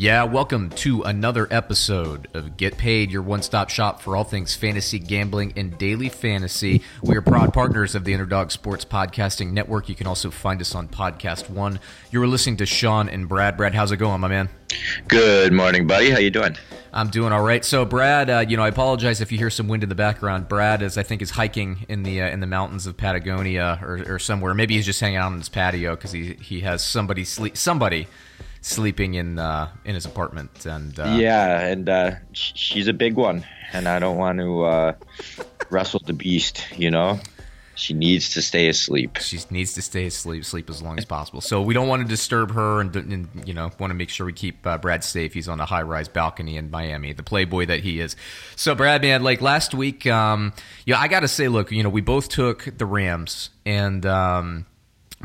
Yeah, welcome to another episode of Get Paid, your one stop shop for all things fantasy, gambling, and daily fantasy. We are proud partners of the Underdog Sports Podcasting Network. You can also find us on Podcast One. You were listening to Sean and Brad. Brad, how's it going, my man? Good morning, buddy. How you doing? I'm doing all right. So, Brad, uh, you know, I apologize if you hear some wind in the background. Brad is, I think, is hiking in the uh, in the mountains of Patagonia or, or somewhere. Maybe he's just hanging out on his patio because he he has somebody sleep somebody sleeping in uh, in his apartment. And uh, yeah, and uh, she's a big one, and I don't want to uh, wrestle the beast. You know, she needs to stay asleep. She needs to stay asleep, sleep as long as possible. So we don't want to disturb her, and, and you know, want to make sure we keep uh, Brad safe. He's on a high rise balcony in Miami, the playboy that he is. So Brad, man, like last week, um, yeah, I got to say, look, you know, we both took the Rams, and um,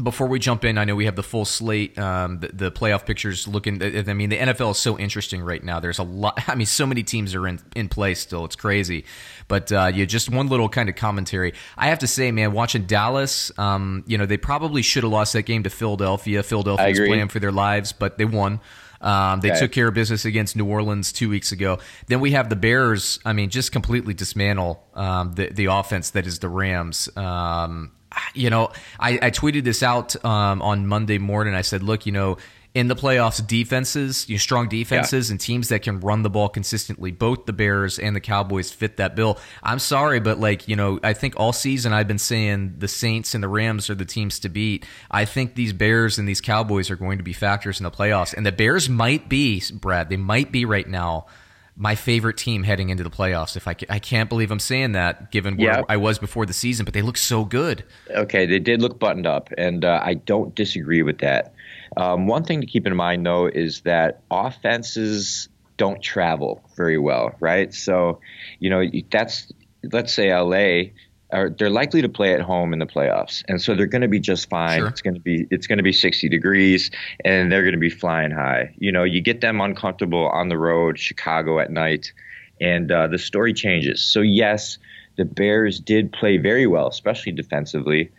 before we jump in, I know we have the full slate, um, the, the, playoff pictures looking. I mean, the NFL is so interesting right now. There's a lot. I mean, so many teams are in in play still. It's crazy. But uh, yeah, just one little kind of commentary. I have to say, man, watching Dallas, um, you know, they probably should have lost that game to Philadelphia. Philadelphia was playing for their lives, but they won. Um, they okay. took care of business against New Orleans two weeks ago. Then we have the Bears. I mean, just completely dismantle um, the the offense that is the Rams. Um, you know, I, I tweeted this out um, on Monday morning. I said, look, you know, in the playoffs, defenses, you know, strong defenses, yeah. and teams that can run the ball consistently. Both the Bears and the Cowboys fit that bill. I'm sorry, but like you know, I think all season I've been saying the Saints and the Rams are the teams to beat. I think these Bears and these Cowboys are going to be factors in the playoffs, and the Bears might be, Brad. They might be right now my favorite team heading into the playoffs. If I, I can't believe I'm saying that, given where yeah. I was before the season, but they look so good. Okay, they did look buttoned up, and uh, I don't disagree with that. Um, one thing to keep in mind, though, is that offenses don't travel very well, right? So, you know, that's let's say LA are they're likely to play at home in the playoffs, and so they're going to be just fine. Sure. It's going to be it's going to be 60 degrees, and they're going to be flying high. You know, you get them uncomfortable on the road, Chicago at night, and uh, the story changes. So yes, the Bears did play very well, especially defensively,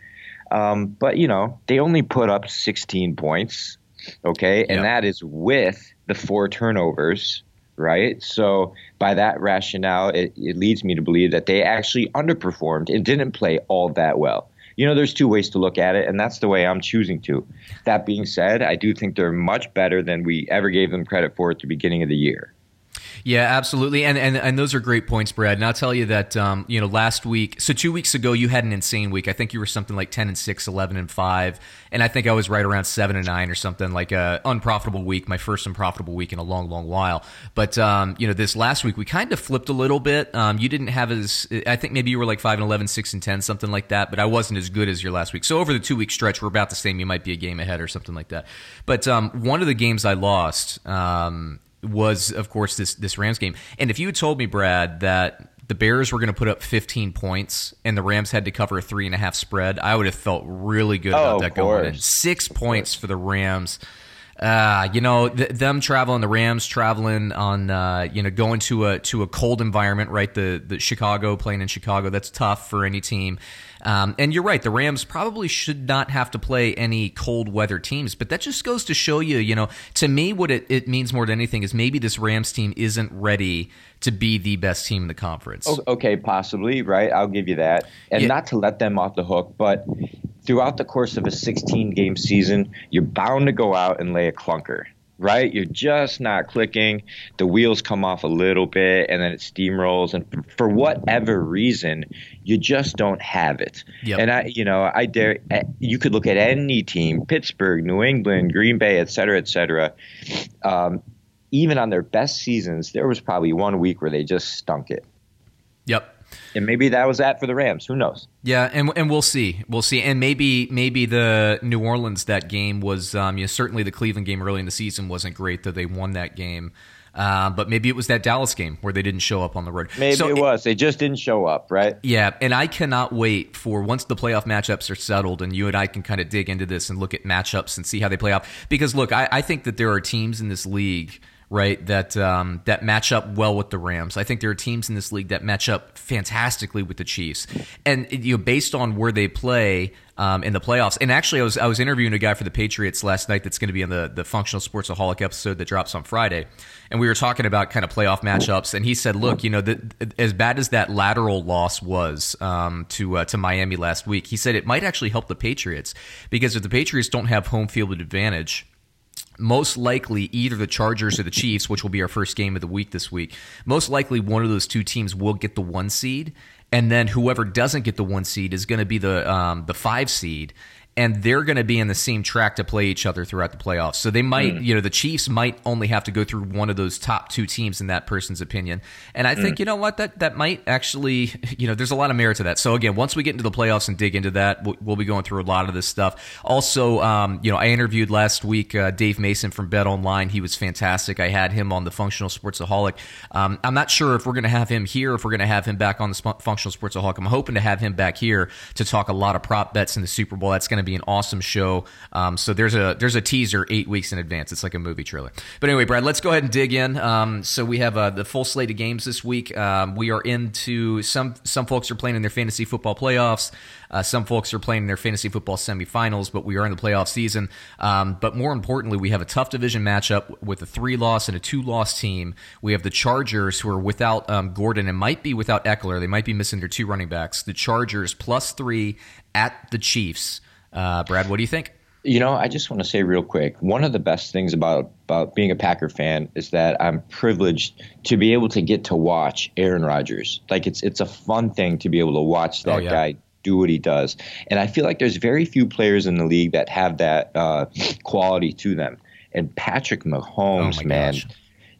um, but you know they only put up 16 points. Okay, and that is with the four turnovers right? So by that rationale, it, it leads me to believe that they actually underperformed and didn't play all that well. You know, there's two ways to look at it, and that's the way I'm choosing to. That being said, I do think they're much better than we ever gave them credit for at the beginning of the year. Yeah, absolutely, and and and those are great points, Brad. And I'll tell you that um, you know last week, so two weeks ago, you had an insane week. I think you were something like ten and 6, 11 and five, and I think I was right around seven and nine or something like a unprofitable week, my first unprofitable week in a long, long while. But um, you know, this last week we kind of flipped a little bit. Um, you didn't have as I think maybe you were like five and 11, 6 and ten, something like that. But I wasn't as good as your last week. So over the two week stretch, we're about the same. You might be a game ahead or something like that. But um, one of the games I lost um, was, of course, this this Rams game. And if you had told me, Brad, that the Bears were going to put up 15 points and the Rams had to cover a three and a half spread, I would have felt really good about oh, that going in. Six points for the Rams. Uh, you know, th- them traveling, the Rams traveling on, uh, you know, going to a to a cold environment, right? The the Chicago playing in Chicago, that's tough for any team. Um, and you're right, the Rams probably should not have to play any cold weather teams, but that just goes to show you, you know, to me, what it, it means more than anything is maybe this Rams team isn't ready to be the best team in the conference. Okay, possibly, right? I'll give you that. And yeah. not to let them off the hook, but throughout the course of a 16 game season, you're bound to go out and lay a clunker right? You're just not clicking. The wheels come off a little bit and then it steamrolls. And for whatever reason, you just don't have it. Yep. And I, you know, I dare, eh, you could look at any team, Pittsburgh, New England, Green Bay, et cetera, et cetera. Um, even on their best seasons, there was probably one week where they just stunk it. Yep and maybe that was that for the Rams. Who knows? Yeah, and and we'll see, we'll see, and maybe maybe the New Orleans that game was, um, you know, certainly the Cleveland game early in the season wasn't great, though they won that game. Uh, but maybe it was that Dallas game where they didn't show up on the road. Maybe so it was. They just didn't show up, right? Yeah, and I cannot wait for once the playoff matchups are settled and you and I can kind of dig into this and look at matchups and see how they play out. Because look, I, I think that there are teams in this league – right? That um, that match up well with the Rams. I think there are teams in this league that match up fantastically with the Chiefs, and you know, based on where they play um, in the playoffs. And actually, I was I was interviewing a guy for the Patriots last night that's going to be on the the Functional Sportsaholic episode that drops on Friday, and we were talking about kind of playoff matchups. And he said, "Look, you know, the, as bad as that lateral loss was um, to uh, to Miami last week, he said it might actually help the Patriots because if the Patriots don't have home field advantage." Most likely either the Chargers or the Chiefs, which will be our first game of the week this week. Most likely one of those two teams will get the one seed, and then whoever doesn't get the one seed is going to be the um, the five seed, and they're going to be in the same track to play each other throughout the playoffs. So they might, mm. you know, the Chiefs might only have to go through one of those top two teams in that person's opinion. And I mm. think, you know what, that that might actually, you know, there's a lot of merit to that. So again, once we get into the playoffs and dig into that, we'll, we'll be going through a lot of this stuff. Also, um, you know, I interviewed last week uh, Dave Mason from Bet Online. He was fantastic. I had him on the Functional Sportsaholic. Um, I'm not sure if we're going to have him here, if we're going to have him back on the Functional Sportsaholic. I'm hoping to have him back here to talk a lot of prop bets in the Super Bowl. That's going to be an awesome show. Um, so there's a there's a teaser eight weeks in advance. It's like a movie trailer. But anyway, Brad, let's go ahead and dig in. Um, so we have uh, the full slate of games this week. Um, we are into some some folks are playing in their fantasy football playoffs. Uh, some folks are playing in their fantasy football semifinals, but we are in the playoff season. Um, but more importantly, we have a tough division matchup with a three loss and a two loss team. We have the Chargers, who are without um, Gordon and might be without Ekeler. They might be missing their two running backs. The Chargers plus three at the Chiefs. Uh, Brad, what do you think? You know, I just want to say real quick. One of the best things about about being a Packer fan is that I'm privileged to be able to get to watch Aaron Rodgers. Like it's it's a fun thing to be able to watch that oh, yeah. guy do what he does. And I feel like there's very few players in the league that have that uh, quality to them. And Patrick Mahomes, oh man. Gosh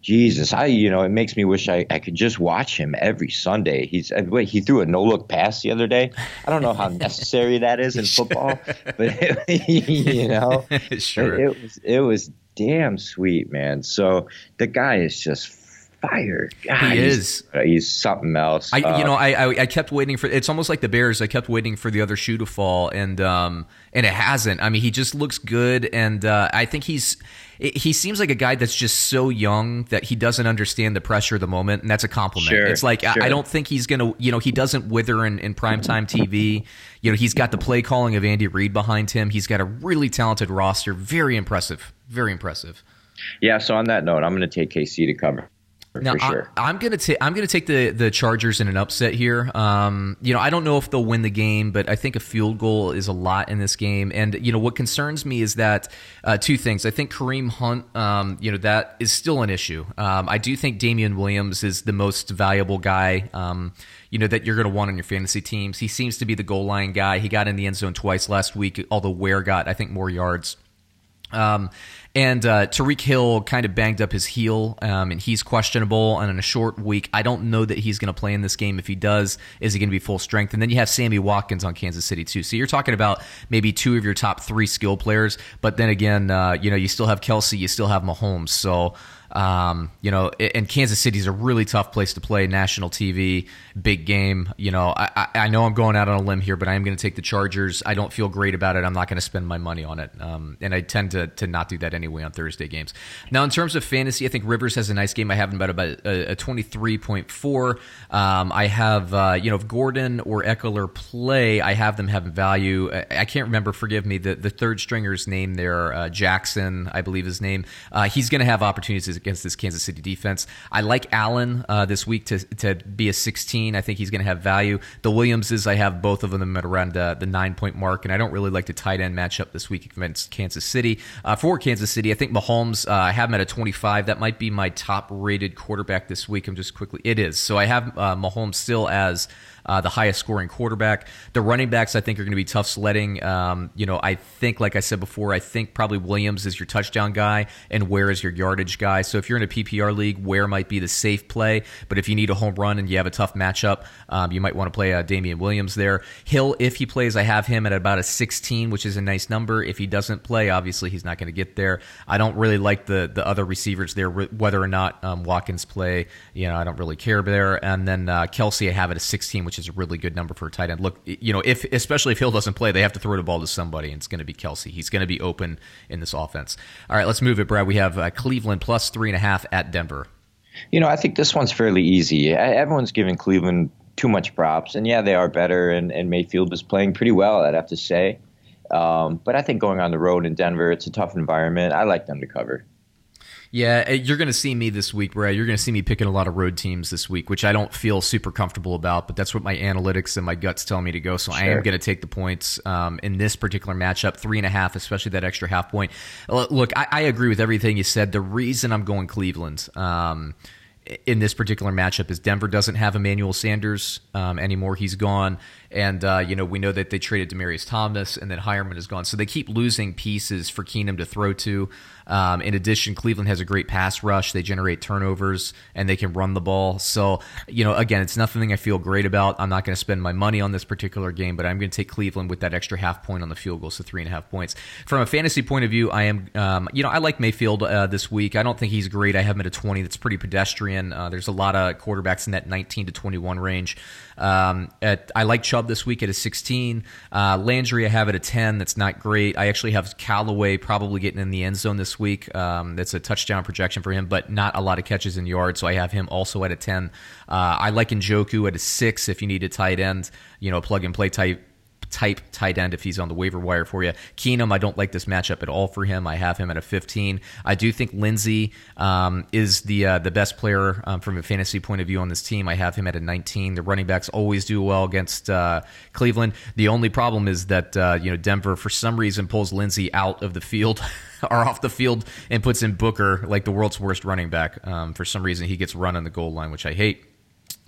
Jesus, I you know it makes me wish I, I could just watch him every Sunday. He's uh, wait he threw a no look pass the other day. I don't know how necessary that is in football, but it, you know, sure. it, it, was it was damn sweet, man. So the guy is just fire. God, he is. Uh, he's something else. I, uh, you know, I, I, I kept waiting for. It's almost like the Bears. I kept waiting for the other shoe to fall, and um, and it hasn't. I mean, he just looks good, and uh, I think he's he seems like a guy that's just so young that he doesn't understand the pressure of the moment, and that's a compliment. Sure, it's like sure. I, I, don't think he's gonna, you know, he doesn't wither in, in primetime TV. You know, he's got the play calling of Andy Reid behind him. He's got a really talented roster. Very impressive. Very impressive. Yeah. So on that note, I'm going to take KC to cover now, sure. I, am gonna take I'm gonna take the the Chargers in an upset here. Um, you know, I don't know if they'll win the game, but I think a field goal is a lot in this game. And you know, what concerns me is that uh, two things. I think Kareem Hunt, um, you know, that is still an issue. Um, I do think Damien Williams is the most valuable guy. Um, you know that you're going to want on your fantasy teams. He seems to be the goal line guy. He got in the end zone twice last week, although Ware got I think more yards. Um, and uh, Tyreek Hill kind of banged up his heel, um, and he's questionable. And in a short week, I don't know that he's going to play in this game. If he does, is he going to be full strength? And then you have Sammy Watkins on Kansas City too. So you're talking about maybe two of your top three skill players. But then again, uh, you know, you still have Kelce, you still have Mahomes. So um, you know, and Kansas City is a really tough place to play. National TV, big game. You know, I, I know I'm going out on a limb here, but I am going to take the Chargers. I don't feel great about it. I'm not going to spend my money on it, um, and I tend to to not do that anyway on Thursday games. Now, in terms of fantasy, I think Rivers has a nice game. I have him about a, a 23.4. Um, I have uh, you know if Gordon or Ekeler play, I have them having value. I, I can't remember. Forgive me. The the third stringer's name there, uh, Jackson, I believe his name. Uh, he's going to have opportunities against this Kansas City defense. I like Allen uh, this week to, to be a 16. I think he's going to have value. The Williamses, I have both of them at around uh, the nine point mark, and I don't really like the tight end matchup this week against Kansas City. Uh, for Kansas City, I think Mahomes, uh, I have him at a 25. That might be my top rated quarterback this week. I'm just quickly, it is. So I have uh, Mahomes still as uh, the highest scoring quarterback. The running backs, I think, are going to be tough sledding. Um, you know, I think, like I said before, I think probably Williams is your touchdown guy and Ware is your yardage guy. So if you're in a PPR league, Ware might be the safe play. But if you need a home run and you have a tough matchup, um, you might want to play uh, Damien Williams there. Hill, if he plays, I have him at about a 16, which is a nice number. If he doesn't play, obviously he's not going to get there. I don't really like the the other receivers there, whether or not um, Watkins play. You know, I don't really care there. And then uh, Kelce, I have at a 16, which is a really good number for a tight end. Look, you know, if especially if Hill doesn't play, they have to throw the ball to somebody, and it's going to be Kelce. He's going to be open in this offense. All right, let's move it, Brad. We have uh, Cleveland plus three and a half at Denver. You know, I think this one's fairly easy. Everyone's giving Cleveland too much props, and yeah, they are better, and, and Mayfield is playing pretty well. I'd have to say. Um, but I think going on the road in Denver, it's a tough environment. I like them to cover. Yeah, eh, you're going to see me this week, Brad. You're going to see me picking a lot of road teams this week, which I don't feel super comfortable about, but that's what my analytics and my guts tell me to go. So sure. I am going to take the points um, in this particular matchup, three and a half, especially that extra half point. Look, I, I agree with everything you said. The reason I'm going Cleveland. Um, in this particular matchup is Denver doesn't have Emmanuel Sanders um, anymore. He's gone. And, uh, you know, we know that they traded Demaryius Thomas and then Heuerman is gone. So they keep losing pieces for Keenum to throw to. Um, in addition, Cleveland has a great pass rush. They generate turnovers and they can run the ball. So, you know, again, it's nothing I feel great about. I'm not going to spend my money on this particular game, but I'm going to take Cleveland with that extra half point on the field goal, so three and a half points. From a fantasy point of view, I am, um, you know, I like Mayfield uh, this week. I don't think he's great. I have him at a 20. That's pretty pedestrian. Uh, there's a lot of quarterbacks in that 19 to 21 range. Um, at, I like Chubb this week at a 16. Uh, Landry, I have at a 10. That's not great. I actually have Callaway probably getting in the end zone this week. Um, that's a touchdown projection for him, but not a lot of catches in yards. So I have him also at a 10. Uh, I like Njoku at a 6 if you need a tight end, you know, plug and play type type tight end if he's on the waiver wire for you. Keenum, I don't like this matchup at all for him. I have him at a 15. I do think Lindsey um, is the uh, the best player um, from a fantasy point of view on this team. I have him at a 19. The running backs always do well against uh, Cleveland. The only problem is that uh, you know Denver for some reason pulls Lindsey out of the field. or off the field and puts in Booker like the world's worst running back. Um, for some reason, he gets run on the goal line, which I hate.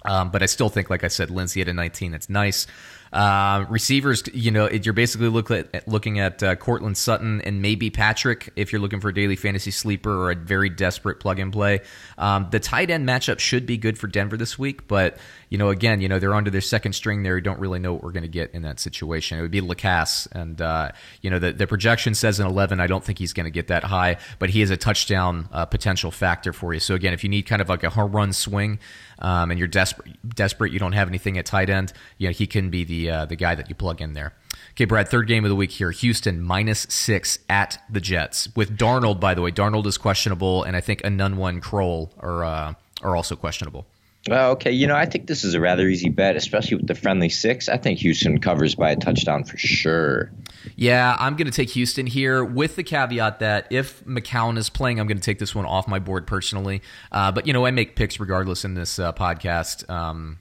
Um, but I still think, like I said, Lindsey at a 19, that's nice. Uh, receivers, you know, you're basically look at, looking at uh, Courtland Sutton and maybe Patrick if you're looking for a daily fantasy sleeper or a very desperate plug and play. Um, the tight end matchup should be good for Denver this week, but you know, again, you know, they're under their second string there. You don't really know what we're going to get in that situation. It would be LaCosse, and uh, you know, the, the projection says an 11. I don't think he's going to get that high, but he is a touchdown uh, potential factor for you. So again, if you need kind of like a home run swing um, and you're desperate, desperate, you don't have anything at tight end, you know, he can be the uh, the guy that you plug in there. Okay, Brad, third game of the week here. Houston minus six at the Jets. With Darnold, by the way, Darnold is questionable, and I think Enunwa Crowell are uh, are also questionable. Well, okay. You know, I think this is a rather easy bet, especially with the friendly six. I think Houston covers by a touchdown for sure. Yeah, I'm going to take Houston here with the caveat that if McCown is playing, I'm going to take this one off my board personally. Uh, but, you know, I make picks regardless in this uh, podcast. Um,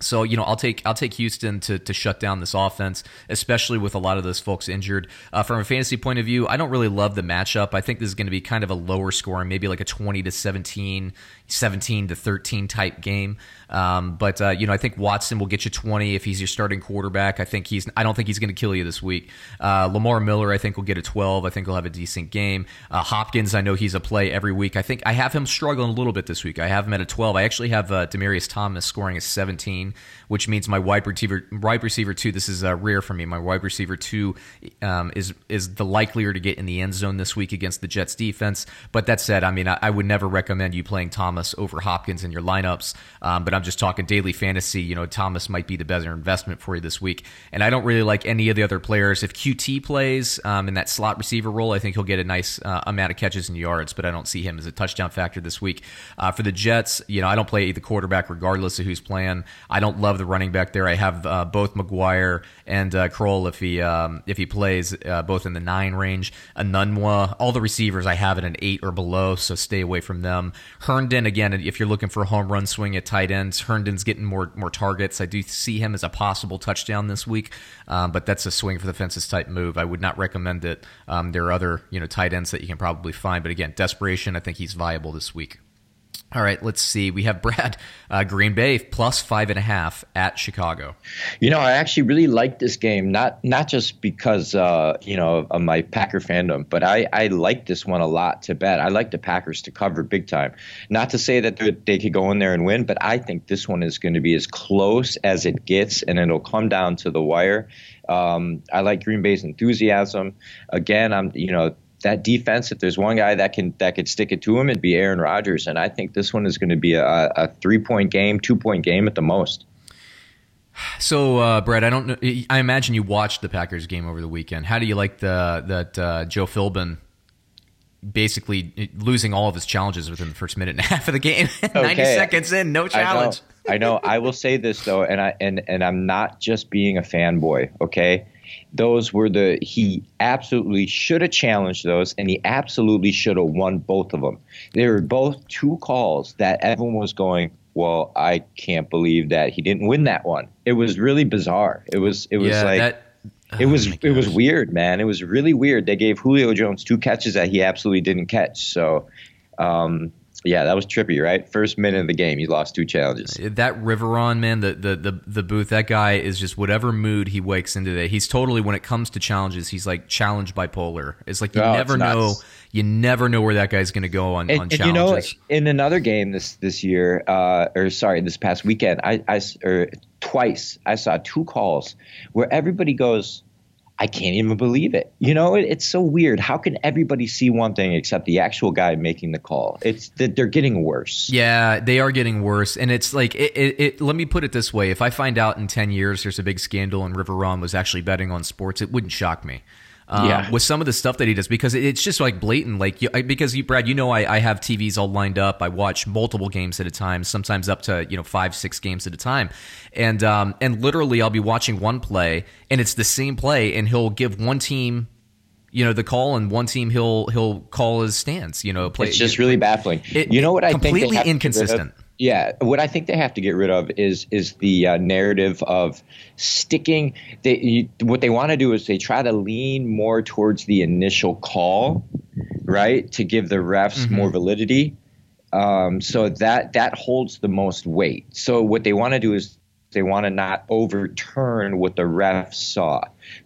so you know, I'll take I'll take Houston to to shut down this offense, especially with a lot of those folks injured. Uh, from a fantasy point of view, I don't really love the matchup. I think this is going to be kind of a lower scoring, maybe like a twenty to 17, 17 to thirteen type game. Um, but uh, you know, I think Watson will get you 20 if he's your starting quarterback. I think he's. I don't think he's going to kill you this week. Uh, Lamar Miller, I think will get a 12. I think he'll have a decent game. Uh, Hopkins, I know he's a play every week. I think I have him struggling a little bit this week. I have him at a 12. I actually have uh, Demaryius Thomas scoring a 17, which means my wide receiver, wide receiver two. This is uh, rare for me. My wide receiver two um, is is the likelier to get in the end zone this week against the Jets defense. But that said, I mean, I, I would never recommend you playing Thomas over Hopkins in your lineups. Um, but I'm just talking daily fantasy. You know, Thomas might be the better investment for you this week. And I don't really like any of the other players. If QT plays um, in that slot receiver role, I think he'll get a nice uh, amount of catches and yards, but I don't see him as a touchdown factor this week. Uh, for the Jets, you know, I don't play the quarterback regardless of who's playing. I don't love the running back there. I have uh, both McGuire and uh, Crowell if he um, if he plays uh, both in the nine range. Enunwa, all the receivers I have at an eight or below, so stay away from them. Herndon again, if you're looking for a home run swing at tight ends, Herndon's getting more more targets. I do see him as a possible touchdown this week, um, but that's a swing for the fences type move. I would not recommend it. Um, there are other you know tight ends that you can probably find, but again, desperation. I think he's viable this week. All right, let's see. We have Brad uh, Green Bay plus five and a half at Chicago. You know, I actually really like this game, not not just because uh, you know of my Packer fandom, but I I like this one a lot to bet. I like the Packers to cover big time. Not to say that they could go in there and win, but I think this one is going to be as close as it gets, and it'll come down to the wire. Um, I like Green Bay's enthusiasm. Again, I'm you know that defense, if there's one guy that can that could stick it to him, it'd be Aaron Rodgers. And I think this one is going to be a, a three point game, two point game at the most. So, uh, Brett, I don't know. I imagine you watched the Packers game over the weekend. How do you like the that uh, Joe Philbin basically losing all of his challenges within the first minute and a half of the game? Okay. Ninety seconds in, no challenge. I know. I know. I will say this though, and I and and I'm not just being a fanboy. Okay, those were the he absolutely should have challenged those and he absolutely should have won both of them they were both two calls that everyone was going well i can't believe that he didn't win that one. It was really bizarre. It was it was yeah, like that, oh it was it was weird man. It was really weird. They gave julio jones two catches that he absolutely didn't catch. So um, yeah, that was trippy, right? First minute of the game, he lost two challenges. That Riveron man, the, the the the booth, that guy is just whatever mood he wakes into. That he's totally when it comes to challenges, he's like challenge bipolar. It's like you oh, never know, you never know where that guy's going to go on, and, on and challenges. You know, in another game this this year, uh, or sorry, this past weekend, I I or twice I saw two calls where everybody goes I can't even believe it. You know, it, it's so weird. How can everybody see one thing except the actual guy making the call? It's that they're getting worse. Yeah, they are getting worse. And it's like, it, it, it, let me put it this way: if I find out in ten years there's a big scandal and Riveron was actually betting on sports, it wouldn't shock me um, yeah. with some of the stuff that he does because it's just like blatant. Like you, because you, Brad, you know, I, I have TVs all lined up. I watch multiple games at a time, sometimes up to you know five, six games at a time, and um, and literally I'll be watching one play and it's the same play, and he'll give one team you know the call and one team he'll he'll call his stance you know play it's just really baffling it, you know what i completely think completely inconsistent yeah, what I think they have to get rid of is is the uh, narrative of sticking. They, you, what they want to do is they try to lean more towards the initial call, right, to give the refs mm-hmm. more validity. Um, so that that holds the most weight. So what they want to do is they want to not overturn what the refs saw,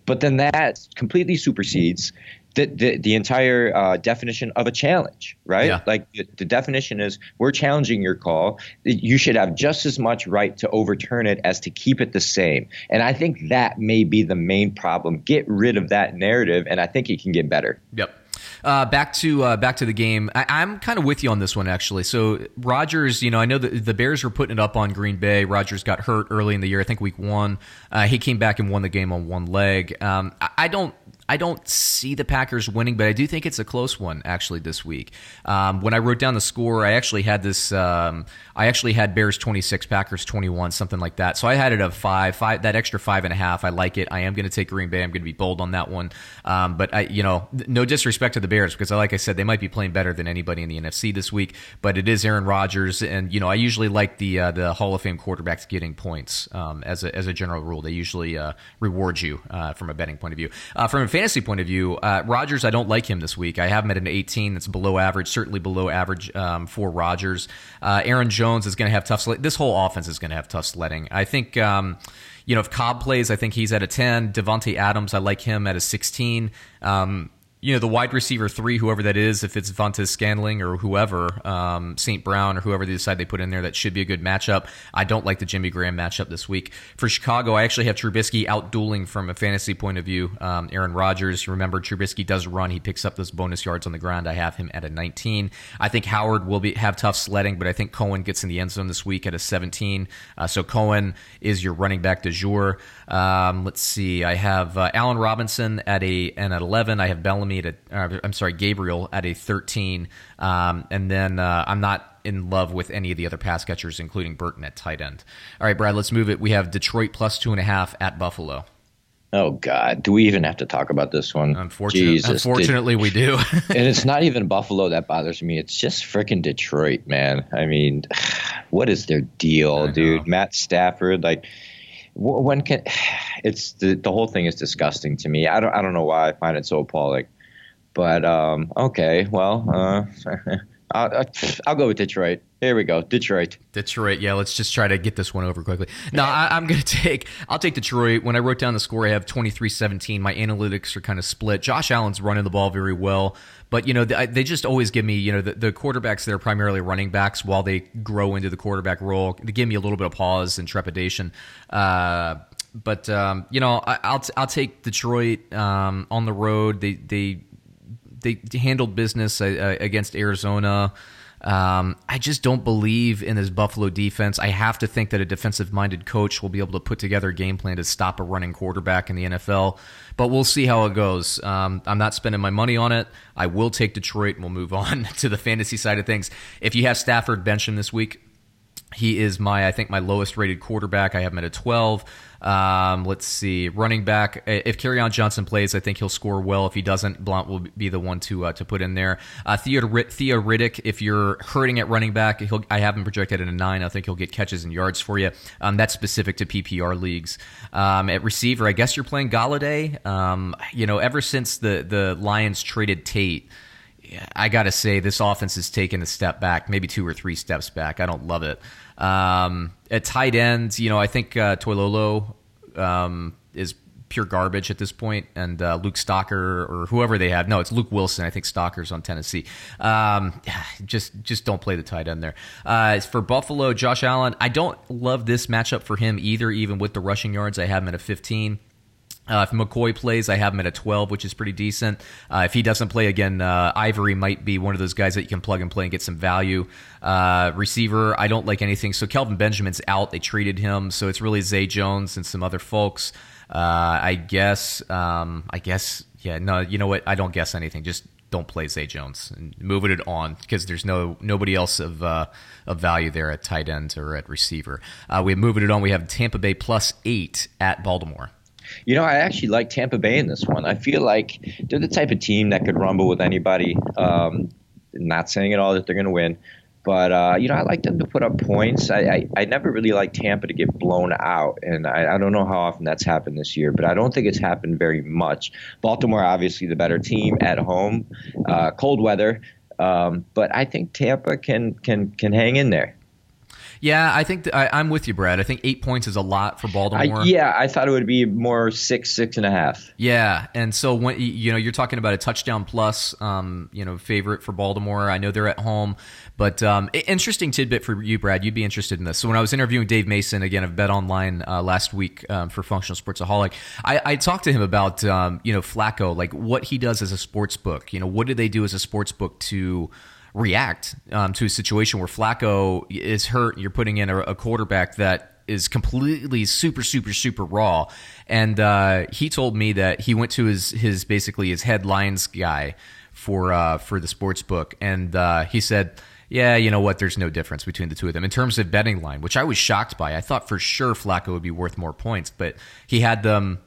but then that completely supersedes the, the, the entire uh, definition of a challenge, right? Yeah. Like the, the, definition is we're challenging your call. You should have just as much right to overturn it as to keep it the same. And I think that may be the main problem. Get rid of that narrative, and I think it can get better. Yep. Uh, back to uh, back to the game. I, am kind of with you on this one actually. So Rodgers, you know, I know that the Bears were putting it up on Green Bay. Rodgers got hurt early in the year. I think week one. Uh, he came back and won the game on one leg. Um, I, I don't I don't see the Packers winning, but I do think it's a close one actually this week. Um, when I wrote down the score, I actually had this. Um, I actually had Bears twenty six, Packers twenty one, something like that. So I had it of five, five that extra five and a half. I like it. I am going to take Green Bay. I'm going to be bold on that one. Um, but I, you know, no disrespect to the Bears because, like I said, they might be playing better than anybody in the NFC this week. But it is Aaron Rodgers, and you know, I usually like the uh, the Hall of Fame quarterbacks getting points um, as a as a general rule. They usually uh, reward you uh, from a betting point of view. Uh, from a fantasy point of view, uh, Rodgers, I don't like him this week. I have him at an 18. That's below average, certainly below average um, for Rodgers. Uh, Aaron Jones is going to have tough. Sled- this whole offense is going to have tough sledding. I think. Um, you know, if Cobb plays, I think he's at a 10. Davante Adams, I like him at a 16. Um, you know, the wide receiver three, whoever that is, if it's Valdes Scantling or whoever, um, St. Brown or whoever they decide they put in there, that should be a good matchup. I don't like the Jimmy Graham matchup this week. For Chicago, I actually have Trubisky out dueling from a fantasy point of view. Um, Aaron Rodgers, remember, Trubisky does run. He picks up those bonus yards on the ground. I have him at a 19. I think Howard will be have tough sledding, but I think Cohen gets in the end zone this week at a 17. Uh, so Cohen is your running back de jour. Um, let's see. I have uh, Allen Robinson at a and at 11. I have Bellamy at a, uh, I'm sorry, Gabriel at a 13, um, and then uh, I'm not in love with any of the other pass catchers, including Burton at tight end. All right, Brad, let's move it. We have Detroit plus two and a half at Buffalo. Oh God, do we even have to talk about this one? Unfortunately, Jesus, unfortunately, did, we do. and it's not even Buffalo that bothers me. It's just freaking Detroit, man. I mean, what is their deal, dude? Matt Stafford, like when can it's the the whole thing is disgusting to me. I don't I don't know why I find it so appalling. But um, okay, well, uh, Uh, I'll go with Detroit. Here we go, Detroit. Detroit. Yeah, let's just try to get this one over quickly. No, I, am to take. I'll take Detroit. When I wrote down the score, I have 23-17. My analytics are kind of split. Josh Allen's running the ball very well, but you know they, they just always give me you know the, the quarterbacks that are primarily running backs while they grow into the quarterback role. They give me a little bit of pause and trepidation. Uh, but um, you know I, will I'll take Detroit um, on the road. They they they handled business uh, uh, against Arizona. Um, I just don't believe in this Buffalo defense. I have to think that a defensive minded coach will be able to put together a game plan to stop a running quarterback in the NFL. But we'll see how it goes. Um, I'm not spending my money on it. I will take Detroit and we'll move on to the fantasy side of things. If you have Stafford bench him this week, he is my, I think, my lowest rated quarterback. I have him at a 12. Um, let's see, running back. If Kerryon Johnson plays, I think he'll score well. If he doesn't, Blount will be the one to uh, to put in there. Uh, Theo, Theo Riddick, if you're hurting at running back, I have him projected at a nine. I think he'll get catches and yards for you. Um, that's specific to PPR leagues. Um, at receiver, I guess you're playing Golladay. Um, you know, ever since the the Lions traded Tate. I got to say, this offense has taken a step back, maybe two or three steps back. I don't love it. Um, at tight ends, you know, I think uh, Toilolo um, is pure garbage at this point, and uh, Luke Stocker or whoever they have. No, it's Luke Wilson. I think Stocker's on Tennessee. Um, just just don't play the tight end there. Uh, for Buffalo, Josh Allen, I don't love this matchup for him either. Even with the rushing yards, I have him at a 15. Uh, if McCoy plays, I have him at a 12, which is pretty decent. Uh, if he doesn't play again, uh, Ivory might be one of those guys that you can plug and play and get some value. Uh, receiver, I don't like anything. So Kelvin Benjamin's out. They traded him. So it's really Zay Jones and some other folks. Uh, I guess, um, I guess, yeah, no, you know what? I don't guess anything. Just don't play Zay Jones and moving it on because there's no nobody else of uh, of value there at tight end or at receiver. Uh, we're moving it on. We have Tampa Bay plus eight at Baltimore. You know, I actually like Tampa Bay in this one. I feel like they're the type of team that could rumble with anybody. Um, not saying at all that they're going to win, but uh, you know, I like them to put up points. I, I, I never really liked Tampa to get blown out, and I, I don't know how often that's happened this year, but I don't think it's happened very much. Baltimore, obviously, the better team at home, uh, cold weather, um, but I think Tampa can can can hang in there. Yeah, I think th- I, am with you, Brad. I think eight points is a lot for Baltimore. I, yeah, I thought it would be more six, six and a half. Yeah, and so when you know you're talking about a touchdown plus, um, you know, favorite for Baltimore. I know they're at home, but um, interesting tidbit for you, Brad. You'd be interested in this. So when I was interviewing Dave Mason again of Bet Online uh, last week um, for Functional Sportsaholic, I, I talked to him about um, you know Flacco, like what he does as a sports book. You know, what do they do as a sports book to react um, to a situation where Flacco is hurt. You're putting in a, a quarterback that is completely super super super raw. And uh, he told me that he went to his his basically his headlines guy for uh, for the sports book. And uh, he said yeah you know what? There's no difference between the two of them. In terms of betting line which i was shocked by i thought for sure flacco would be worth more points but he had them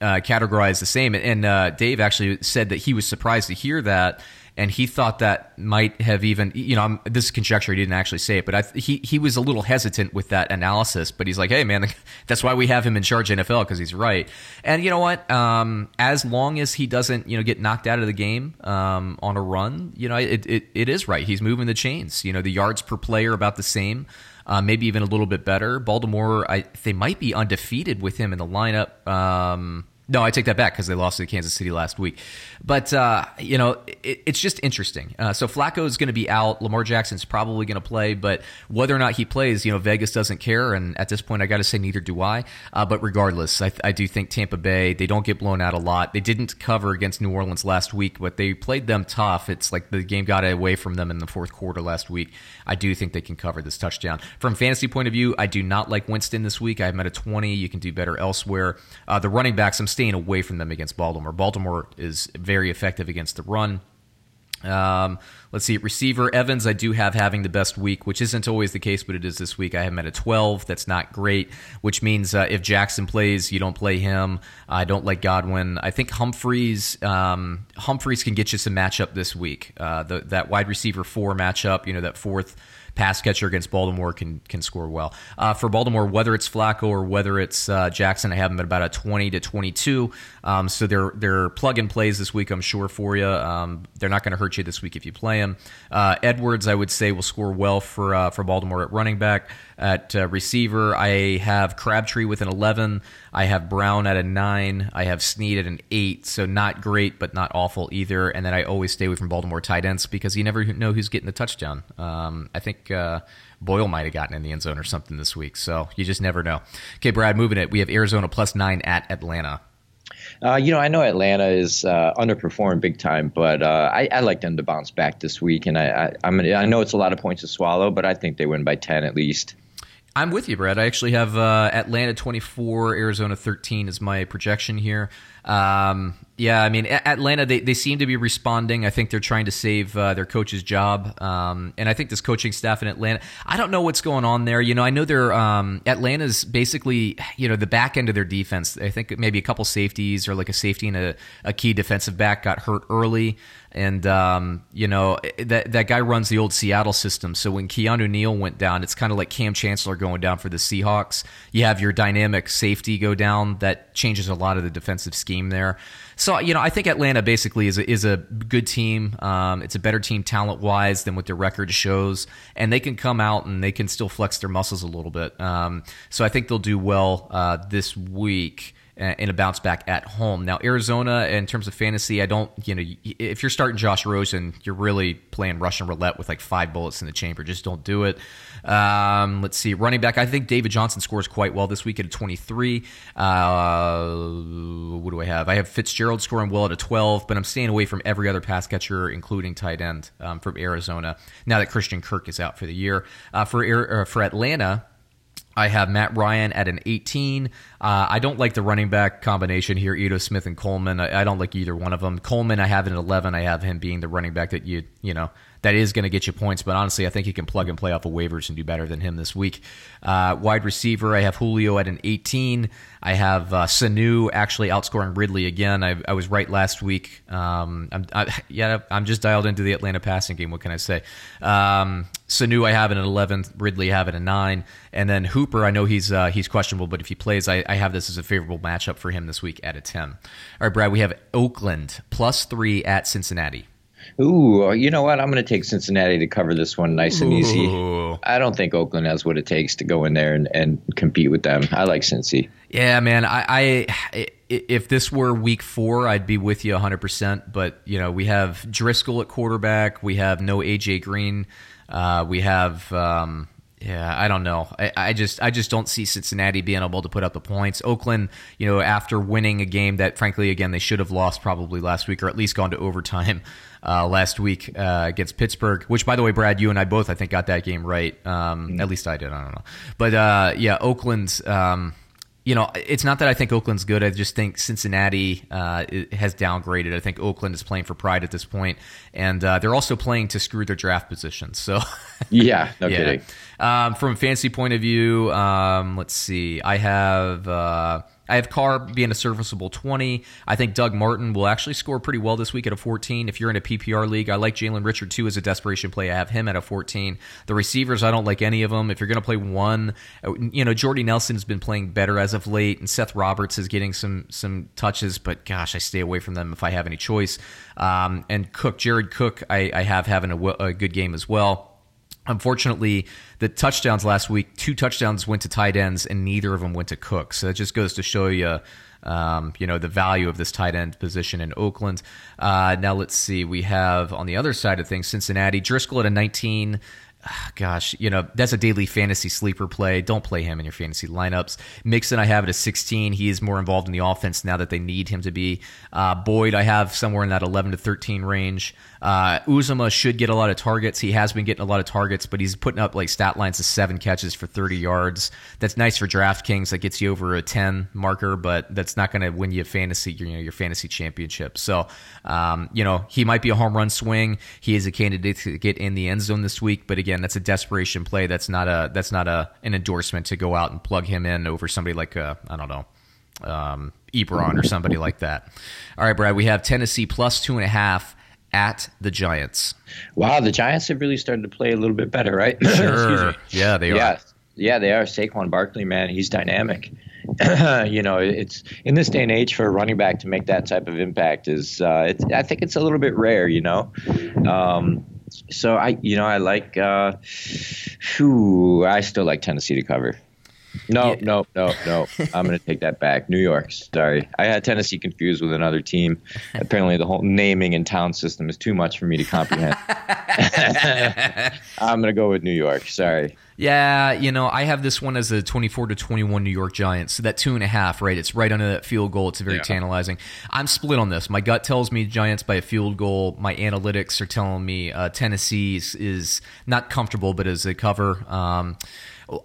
uh, categorized the same. And uh, dave actually said that he was surprised to hear that and he thought that might have even you know I'm, this is conjecture he didn't actually say it but I, he he was a little hesitant with that analysis but he's like hey man that's why we have him in charge NFL because he's right. And you know what? Um, as long as he doesn't you know get knocked out of the game um, on a run you know it, it, it is right. He's moving the chains. You know the yards per player about the same uh, maybe even a little bit better. Baltimore I they might be undefeated with him in the lineup um, no, I take that back because they lost to Kansas City last week. But, uh, you know, it, it's just interesting. Uh, so Flacco is going to be out. Lamar Jackson's probably going to play. But whether or not he plays, you know, Vegas doesn't care. And at this point, I got to say, neither do I. Uh, but regardless, I, I, do think Tampa Bay, they don't get blown out a lot. They didn't cover against New Orleans last week, but they played them tough. It's like the game got away from them in the fourth quarter last week. I do think they can cover this touchdown. From fantasy point of view, I do not like Winston this week. I have met a 20. You can do better elsewhere. Uh, the running backs, I'm staying away from them against Baltimore. Baltimore is very effective against the run. Um, let's see, receiver Evans, I do have having the best week, which isn't always the case, but it is this week. I have him at a 12. That's not great, which means uh, if Jackson plays, you don't play him. I don't like Godwin. I think Humphries um, Humphries can get you some matchup this week. Uh, the, that wide receiver four matchup, you know, that fourth pass catcher against Baltimore can can score well. Uh, for Baltimore, whether it's Flacco or whether it's uh, Jackson, I have them at about a 20 to 22. Um, so they're they're plug and plays this week, I'm sure for you. Um, they're not going to hurt you this week if you play them. Uh, Edwards, I would say, will score well for uh, for Baltimore at running back. At uh, receiver, I have Crabtree with an 11. I have Brown at a 9. I have Snead at an 8. So not great, but not awful either. And then I always stay away from Baltimore tight ends because you never know who's getting the touchdown. Um, I think uh, Boyle might have gotten in the end zone or something this week. So you just never know. Okay, Brad, moving it. We have Arizona plus 9 at Atlanta. Uh, you know, I know Atlanta is uh, underperforming big time, but uh, I, I, like them to bounce back this week. And I, I, I'm, I know it's a lot of points to swallow, but I think they win by 10 at least. I'm with you, Brad. I actually have uh, Atlanta 24, Arizona 13 is my projection here. Um, yeah, I mean, Atlanta, they, they seem to be responding. I think they're trying to save uh, their coach's job. Um, and I think this coaching staff in Atlanta, I don't know what's going on there. You know, I know they're, um, Atlanta's basically, you know, the back end of their defense. I think maybe a couple safeties or like a safety and a, a key defensive back got hurt early. And, um, you know, that, that guy runs the old Seattle system. So when Keanu Neal went down, it's kind of like Kam Chancellor going down for the Seahawks. You have your dynamic safety go down. That changes a lot of the defensive scheme there. So you know, I think Atlanta basically is a, is a good team. Um, it's a better team talent wise than what their record shows, and they can come out and they can still flex their muscles a little bit. Um, so I think they'll do well uh, this week in a bounce back at home. Now, Arizona, in terms of fantasy, I don't, you know, if you're starting Josh Rosen, you're really playing Russian roulette with like five bullets in the chamber. Just don't do it. Um, let's see. Running back, I think David Johnson scores quite well this week at a 23. Uh, what do I have? I have Fitzgerald scoring well at a 12, but I'm staying away from every other pass catcher, including tight end um, from Arizona, now that Christian Kirk is out for the year. Uh, for, uh, for Atlanta, I have Matt Ryan at an 18. Uh, I don't like the running back combination here, Ito Smith and Coleman. I, I, don't like either one of them. Coleman, I have at 11. I have him being the running back that you, you know, that is going to get you points. But honestly, I think he can plug and play off of waivers and do better than him this week. Uh, wide receiver, I have Julio at an 18. I have uh, Sanu actually outscoring Ridley again. I, I was right last week. Um, I'm, I, yeah, I'm just dialed into the Atlanta passing game. What can I say? Um, Sanu, I have an 11. Ridley, have it a 9. And then Hooper, I know he's uh, he's questionable, but if he plays, I, I have this as a favorable matchup for him this week at a 10. All right, Brad, we have Oakland plus 3 at Cincinnati. Ooh, you know what? I'm going to take Cincinnati to cover this one nice and easy. I don't think Oakland has what it takes to go in there and, and compete with them. I like Cincy. Yeah, man. I, I if this were week four, I'd be with you 100. percent But you know, we have Driskel at quarterback. We have no AJ Green. Uh, we have. Um, yeah, I don't know. I, I, just I just don't see Cincinnati being able to put up the points. Oakland, you know, after winning a game that frankly again they should have lost probably last week or at least gone to overtime uh, last week uh, against Pittsburgh. Which, by the way, Brad, you and I both I think got that game right. Um, mm-hmm. At least I did. I don't know, but uh, yeah, Oakland's. Um, you know, it's not that I think Oakland's good. I just think Cincinnati uh, has downgraded. I think Oakland is playing for pride at this point, and uh, they're also playing to screw their draft positions. So, yeah, no yeah. kidding. Um, from a fancy point of view, um, let's see. I have. Uh, I have Carr being a serviceable 20. I think Doug Martin will actually score pretty well this week at a 14. If you're in a PPR league, I like Jalen Richard too as a desperation play. I have him at a 14. The receivers, I don't like any of them. If you're going to play one, you know, Jordy Nelson's been playing better as of late, and Seth Roberts is getting some some touches, but gosh, I stay away from them if I have any choice. Um, and Cook, Jared Cook, I, I have having a, a good game as well. Unfortunately, the touchdowns last week, two touchdowns went to tight ends, and neither of them went to Cook. So it just goes to show you, um, you know, the value of this tight end position in Oakland. Uh, now let's see. We have on the other side of things, Cincinnati Driskel at a 19 gosh, you know, that's a daily fantasy sleeper play. Don't play him in your fantasy lineups. Mixon, I have at a 16. He is more involved in the offense now that they need him to be. Uh, Boyd, I have somewhere in that 11 to 13 range. Uh, Uzomah should get a lot of targets. He has been getting a lot of targets, but he's putting up like stat lines of seven catches for 30 yards. That's nice for DraftKings. That gets you over a 10 marker, but that's not going to win you a fantasy, you know, your fantasy championship. So, um, you know, he might be a home run swing. He is a candidate to get in the end zone this week, but again, that's a desperation play. That's not a that's not a an endorsement to go out and plug him in over somebody like I I don't know. Um, Ebron or somebody like that. All right, Brad, we have Tennessee plus two and a half at the Giants. Wow, the Giants have really started to play a little bit better, right? Sure. yeah, they are. Yeah, they are. Saquon Barkley, man, he's dynamic. you know, it's in this day and age for a running back to make that type of impact is, uh, it's, I think it's a little bit rare. You know, um, so I, you know, I like. Uh, whew, I still like Tennessee to cover. No, yeah. no, no, no. I'm going to take that back. New York. Sorry. I had Tennessee confused with another team. Apparently, the whole naming and town system is too much for me to comprehend. I'm going to go with New York. Sorry. Yeah, you know, I have this one as a 24 to 21 New York Giants. So that two and a half, right? It's right under that field goal. It's very yeah. tantalizing. I'm split on this. My gut tells me Giants by a field goal. My analytics are telling me uh, Tennessee is, is, not comfortable, but as a cover. Um,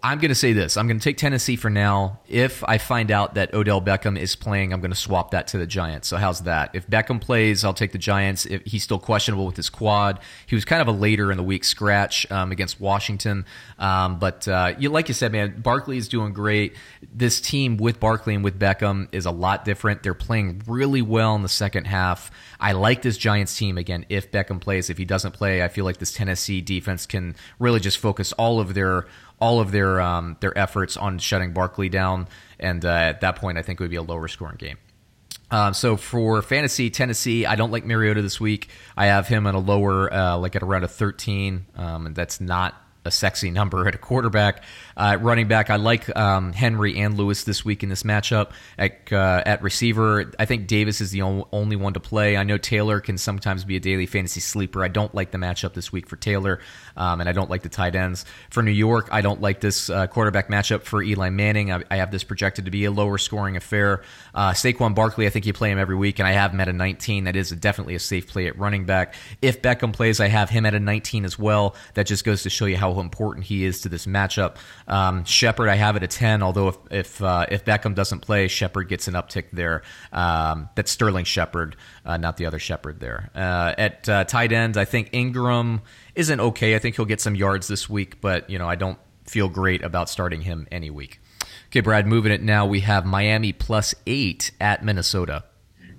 I'm going to say this. I'm going to take Tennessee for now. If I find out that Odell Beckham is playing, I'm going to swap that to the Giants. So how's that? If Beckham plays, I'll take the Giants. If he's still questionable with his quad, he was kind of a later in the week scratch um, against Washington. Um, but uh, you, like you said, man, Barkley is doing great. This team with Barkley and with Beckham is a lot different. They're playing really well in the second half. I like this Giants team again. If Beckham plays, if he doesn't play, I feel like this Tennessee defense can really just focus all of their all of their um, their efforts on shutting Barkley down, and uh, at that point, I think it would be a lower scoring game. Um, so for fantasy Tennessee, I don't like Mariota this week. I have him at a lower, uh, like at around a 13, um, and that's not a sexy number at a quarterback. Uh, running back, I like um, Henry and Lewis this week in this matchup. At, uh, at receiver, I think Davis is the only one to play. I know Taylor can sometimes be a daily fantasy sleeper. I don't like the matchup this week for Taylor, um, and I don't like the tight ends. For New York, I don't like this uh, quarterback matchup for Eli Manning. I, I, have this projected to be a lower scoring affair. Uh, Saquon Barkley, I think you play him every week, and I have him at a 19. That is a, definitely a safe play at running back. If Beckham plays, I have him at a 19 as well. That just goes to show you how important he is to this matchup. Um, Shepard, I have it at ten. Although if if, uh, if Beckham doesn't play, Shepard gets an uptick there. Um, that's Sterling Shepard, uh, not the other Shepard there. Uh, at uh, tight end, I think Engram isn't okay. I think he'll get some yards this week, but you know I don't feel great about starting him any week. Okay, Brad, moving it now. We have Miami plus eight at Minnesota.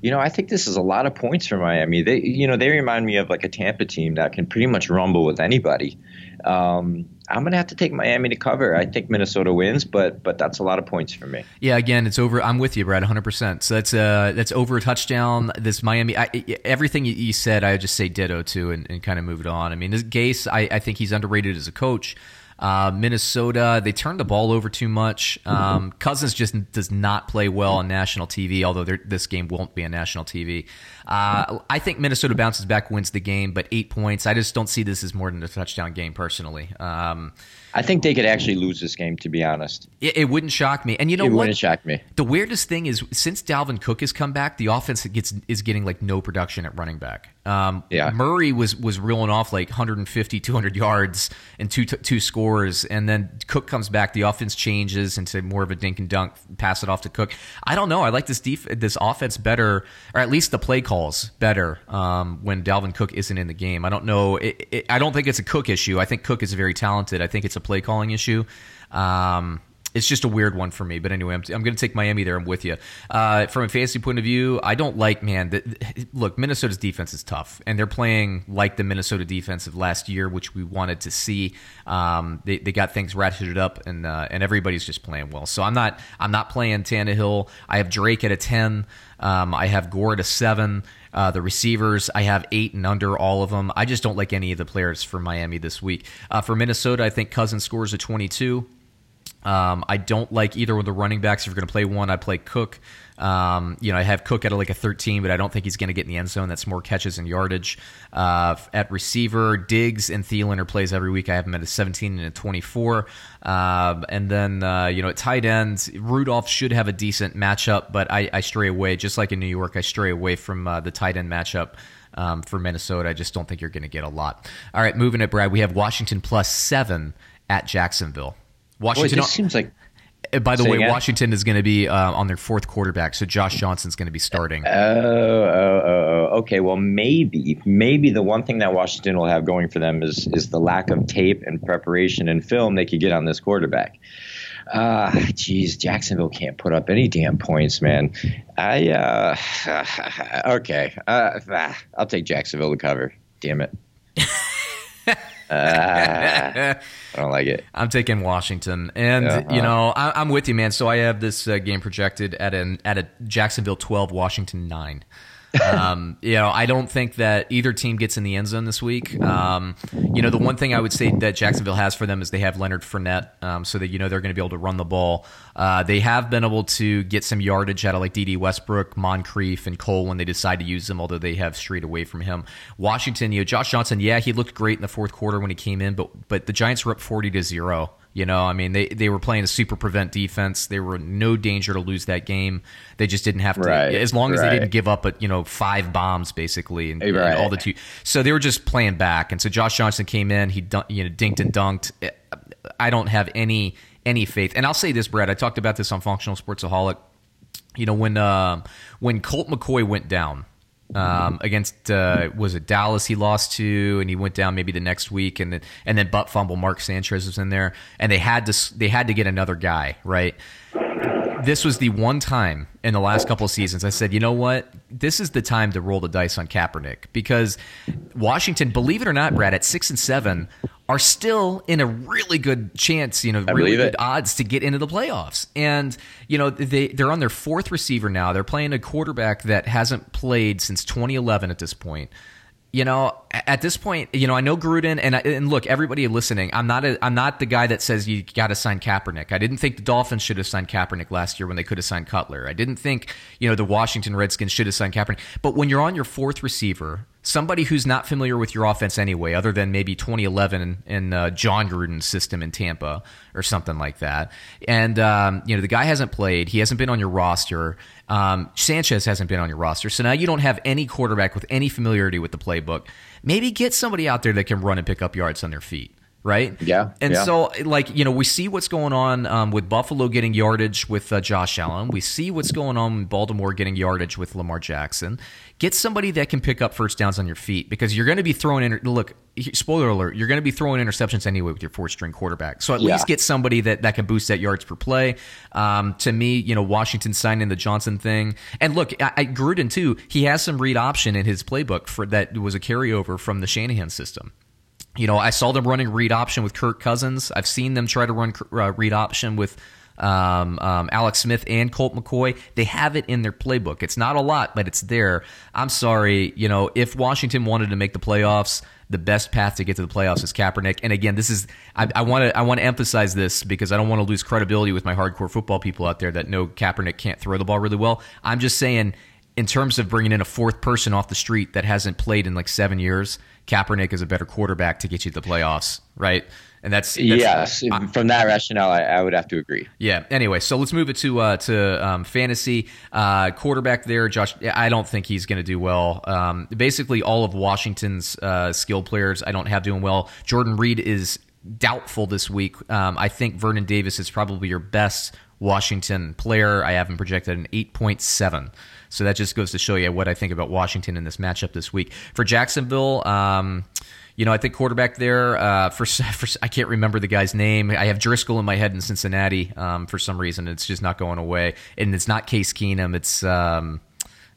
You know, I think this is a lot of points for Miami. They, you know, they remind me of like a Tampa team that can pretty much rumble with anybody. Um, I'm gonna have to take Miami to cover. I think Minnesota wins, but but that's a lot of points for me. Yeah, again, it's over. I'm with you, Brad, 100. percent So that's uh that's over a touchdown. This Miami, I, everything you said, I would just say ditto to and, and kind of move it on. I mean, this Gase, I, I think he's underrated as a coach. Uh, Minnesota, they turn the ball over too much. Um, Cousins just does not play well on national TV, although this game won't be on national TV. Uh, I think Minnesota bounces back, wins the game, but eight points. I just don't see this as more than a touchdown game personally. Um, I think they could actually lose this game, to be honest. It, it wouldn't shock me. And you know it what? wouldn't shock me. The weirdest thing is since Dalvin Cook has come back, the offense gets is getting like no production at running back. Um, yeah. Murray was was reeling off like 150, 200 yards and two two scores, and then Cook comes back. The offense changes into more of a dink and dunk, pass it off to Cook. I don't know. I like this def- this offense better, or at least the play calls better um, when Dalvin Cook isn't in the game. I don't know. It, it, I don't think it's a Cook issue. I think Cook is very talented. I think it's a play calling issue. Um, it's just a weird one for me. But anyway, I'm, I'm going to take Miami there. I'm with you. Uh, from a fantasy point of view, I don't like, man, the, look, Minnesota's defense is tough, and they're playing like the Minnesota defense of last year, which we wanted to see. Um, they, they got things ratcheted up, and uh, and everybody's just playing well. So I'm not I'm not playing Tannehill. I have Drake at a 10. Um, I have Gore at a 7. Uh, the receivers, I have eight and under all of them. I just don't like any of the players for Miami this week. Uh, for Minnesota, I think Cousins scores a 22. Um, I don't like either of the running backs. If you're going to play one, I play Cook. Um, you know, I have Cook at like a 13, but I don't think he's going to get in the end zone. That's more catches and yardage. Uh, at receiver, Diggs and Thielen are plays every week. I have him at a 17 and a 24. Uh, and then, uh, you know, at tight ends, Rudolph should have a decent matchup, but I, I stray away. Just like in New York, I stray away from uh, the tight end matchup. Um, for Minnesota, I just don't think you're going to get a lot. All right, moving it, Brad. We have Washington plus seven at Jacksonville. Washington Boy, this seems like. Uh, by the way, again? Washington is going to be uh, on their fourth quarterback, so Josh Johnson's going to be starting. Oh, oh, oh, oh, okay. Well, maybe, maybe the one thing that Washington will have going for them is is the lack of tape and preparation and film they could get on this quarterback. Ah, uh, geez, Jacksonville can't put up any damn points, man. I uh, okay, uh, I'll take Jacksonville to cover. Damn it. Uh, I don't like it. I'm taking Washington, and uh-huh. you know I, am with you, man. So I have this uh, game projected at an at a Jacksonville 12, Washington nine um, you know, I don't think that either team gets in the end zone this week. Um, you know, the one thing I would say that Jacksonville has for them is they have Leonard Fournette, um, so that you know they're going to be able to run the ball. Uh, they have been able to get some yardage out of like Dede Westbrook, Moncrief, and Cole when they decide to use them, although they have strayed away from him. Washington, you know, Josh Johnson, yeah, he looked great in the fourth quarter when he came in, but but the Giants were up forty to zero. You know, I mean, they, they were playing a super prevent defense. They were no danger to lose that game. They just didn't have to, right, as long as right. they didn't give up, a, you know, five bombs basically, and, right. and, all the two. So they were just playing back. And so Josh Johnson came in, he dun- you know dinked and dunked. I don't have any any faith. And I'll say this, Brad. I talked about this on Functional Sportsaholic. You know, when uh, when Colt McCoy went down, um, against uh, was it Dallas he lost to, and he went down maybe the next week, and then and then butt fumble Mark Sanchez was in there, and they had to they had to get another guy right. This was the one time in the last couple of seasons I said, you know what, this is the time to roll the dice on Kaepernick because Washington, believe it or not, Brad, at six and seven are still in a really good chance, you know, I really good it. odds to get into the playoffs. And, you know, they, they're on their fourth receiver now. They're playing a quarterback that hasn't played since 2011 at this point you know, at this point, you know, I know Gruden, and and look, everybody listening, I'm not a, I'm not the guy that says you got to sign Kaepernick. I didn't think the Dolphins should have signed Kaepernick last year when they could have signed Cutler. I didn't think you know the Washington Redskins should have signed Kaepernick. But when you're on your fourth receiver, somebody who's not familiar with your offense anyway, other than maybe 2011 in uh, Jon Gruden's system in Tampa or something like that, and um, you know the guy hasn't played, he hasn't been on your roster um, Sanchez hasn't been on your roster, so now you don't have any quarterback with any familiarity with the playbook. Maybe get somebody out there that can run and pick up yards on their feet right? Yeah. And yeah. so, like, you know, we see what's going on um, with Buffalo getting yardage with uh, Josh Allen. We see what's going on in Baltimore getting yardage with Lamar Jackson. Get somebody that can pick up first downs on your feet because you're going to be throwing in. Look, spoiler alert, you're going to be throwing interceptions anyway with your fourth string quarterback. So at yeah. least get somebody that, that can boost that yards per play. Um, to me, you know, Washington signed in the Johnson thing. And look, I, I, Gruden, too, he has some read option in his playbook for that was a carryover from the Shanahan system. You know, I saw them running read option with Kirk Cousins. I've seen them try to run uh, read option with um, um, Alex Smith and Colt McCoy. They have it in their playbook. It's not a lot, but it's there. I'm sorry, you know, if Washington wanted to make the playoffs, the best path to get to the playoffs is Kaepernick. And again, this is I want to I want to emphasize this because I don't want to lose credibility with my hardcore football people out there that know Kaepernick can't throw the ball really well. I'm just saying, in terms of bringing in a fourth person off the street that hasn't played in like seven years Kaepernick is a better quarterback to get you to the playoffs, right? And that's, that's yes. Uh, from that rationale, I, I, would have to agree. Yeah. Anyway, so let's move it to uh, to um, fantasy uh, quarterback there. Josh, I don't think he's going to do well. Um, basically, all of Washington's uh, skill players, I don't have doing well. Jordan Reed is doubtful this week. Um, I think Vernon Davis is probably your best Washington player. I have him projected an eight point seven. So that just goes to show you what I think about Washington in this matchup this week. For Jacksonville, um, you know, I think quarterback there uh, for, for, I can't remember the guy's name. I have Driskel in my head in Cincinnati um, for some reason. It's just not going away, and it's not Case Keenum. It's um,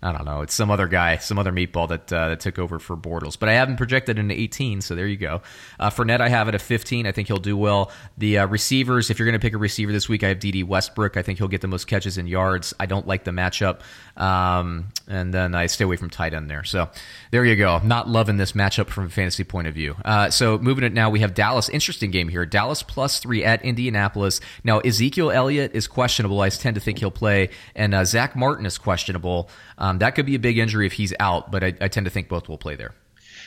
I don't know. It's some other guy, some other meatball that uh, that took over for Bortles. But I haven't projected into 18, so there you go. Uh, Fournette, I have it at 15. I think he'll do well. The uh, receivers, if you're going to pick a receiver this week, I have Dede Westbrook. I think he'll get the most catches and yards. I don't like the matchup. Um, and then I stay away from tight end there. So there you go. Not loving this matchup from a fantasy point of view. Uh, so moving it now, we have Dallas. Interesting game here. Dallas plus three at Indianapolis. Now, Ezekiel Elliott is questionable. I tend to think he'll play. And uh, Zack Martin is questionable. Um, that could be a big injury if he's out, but I, I tend to think both will play there.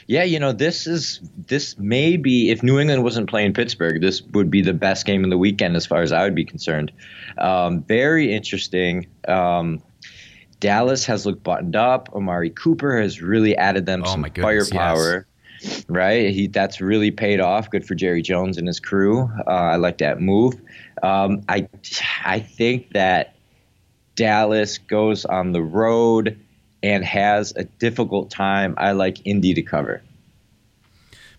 Yeah, you know, this is this may be if New England wasn't playing Pittsburgh, this would be the best game of the weekend as far as I would be concerned. Um, very interesting. Um, Dallas has looked buttoned up. Amari Cooper has really added them oh some goodness, firepower. Yes. Right, he that's really paid off. Good for Jerry Jones and his crew. Uh, I like that move. Um, I I think that Dallas goes on the road and has a difficult time. I like Indy to cover.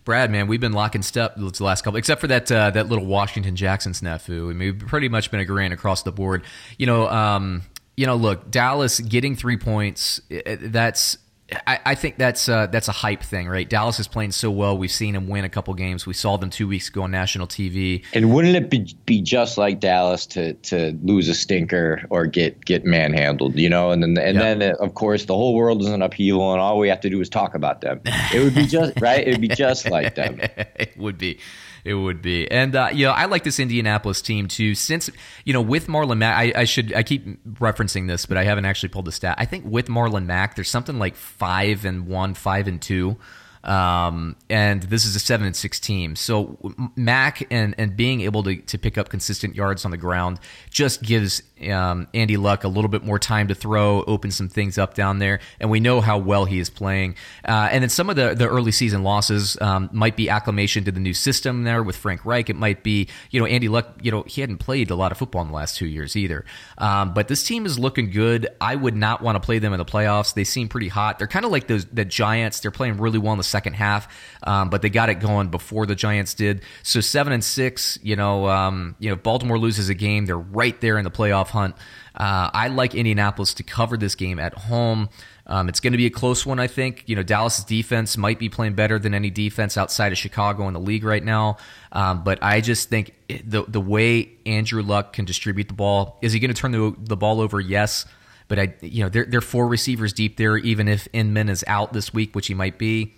Brad, man, we've been locking step the last couple, except for that uh, that little Washington Jackson snafu. I mean, we've pretty much been agreeing across the board. You know, um, you know, look, Dallas getting three points. That's I, I, think that's uh, that's a hype thing, right? Dallas is playing so well. We've seen them win a couple games. We saw them two weeks ago on national TV. And wouldn't it be, be just like Dallas to to lose a stinker or get get manhandled, you know? And then and yep. then of course the whole world is an upheaval, and all we have to do is talk about them. It would be just right. It would be just like them. it would be. It would be, and uh, you know, I like this Indianapolis team too. Since you know, with Marlon Mack, I, I, should I keep referencing this, but I haven't actually pulled the stat. I think with Marlon Mack, there's something like five and one, five and two um, and this is a seven and six team. So Mack and and being able to to pick up consistent yards on the ground just gives um, Andy Luck a little bit more time to throw, open some things up down there, and we know how well he is playing. Uh, and then some of the the early season losses um, might be acclimation to the new system there with Frank Reich. It might be you know Andy Luck. You know he hadn't played a lot of football in the last two years either. Um, but this team is looking good. I would not want to play them in the playoffs. They seem pretty hot. They're kind of like those the Giants. They're playing really well in the second half, um, but they got it going before the Giants did. So seven and six, you know, um, you know, Baltimore loses a game, they're right there in the playoff hunt. Uh, I like Indianapolis to cover this game at home. Um, it's going to be a close one, I think. You know, Dallas' defense might be playing better than any defense outside of Chicago in the league right now. Um, but I just think the the way Andrew Luck can distribute the ball is he going to turn the the ball over? Yes. But I, you know, they're, they're four receivers deep there. Even if Inman is out this week, which he might be,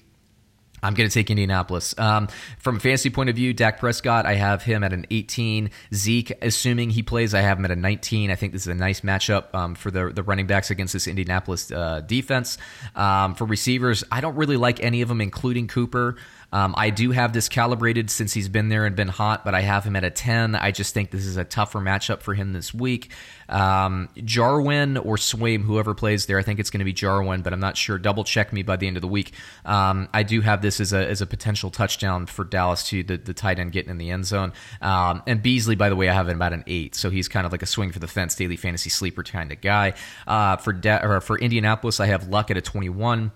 I'm going to take Indianapolis. Um, from a fantasy point of view, Dak Prescott, I have him at an 18. Zeke, assuming he plays, I have him at a 19. I think this is a nice matchup um, for the, the running backs against this Indianapolis uh, defense. Um, for receivers, I don't really like any of them, including Cooper. Um, I do have this calibrated since he's been there and been hot, but I have him at a 10. I just think this is a tougher matchup for him this week. Um, Jarwin or Swaim, whoever plays there, I think it's going to be Jarwin, but I'm not sure. Double check me by the end of the week. Um, I do have this as a, as a potential touchdown for Dallas to the, the tight end getting in the end zone. Um, and Beasley, by the way, I have him about an 8, so he's kind of like a swing for the fence, daily fantasy sleeper kind of guy. Uh, for, De- for Indianapolis, I have Luck at a 21.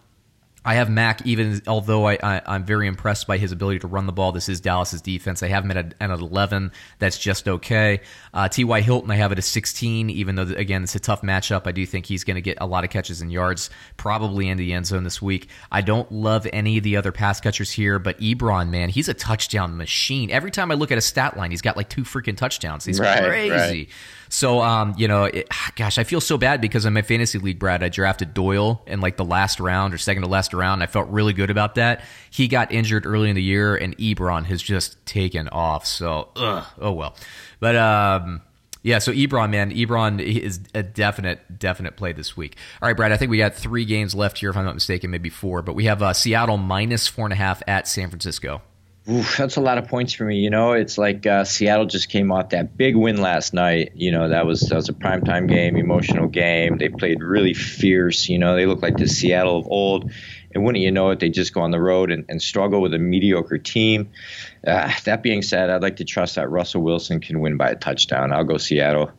I have Mack, even although I, I, am very impressed by his ability to run the ball. This is Dallas's defense. I have him at, a, at an 11. That's just okay. Uh, T.Y. Hilton, I have it at 16, even though, again, it's a tough matchup. I do think he's going to get a lot of catches and yards, probably in the end zone this week. I don't love any of the other pass catchers here, but Ebron, man, he's a touchdown machine. Every time I look at a stat line, he's got like two freaking touchdowns. He's right, crazy. Right. So, um, you know, it, gosh, I feel so bad because in my fantasy league, Brad, I drafted Doyle in like the last round or second to last round. I felt really good about that. He got injured early in the year, and Ebron has just taken off. So, ugh, oh well. But um, yeah, so Ebron, man, Ebron is a definite, definite play this week. All right, Brad, I think we got three games left here, if I'm not mistaken, maybe four. But we have uh, Seattle minus four and a half at San Francisco. Oof, that's a lot of points for me. You know, it's like uh, Seattle just came off that big win last night. You know, that was that was a primetime game, emotional game. They played really fierce. You know, they look like the Seattle of old. And wouldn't you know it, they just go on the road and, and struggle with a mediocre team. Uh, that being said, I'd like to trust that Russell Wilson can win by a touchdown. I'll go Seattle.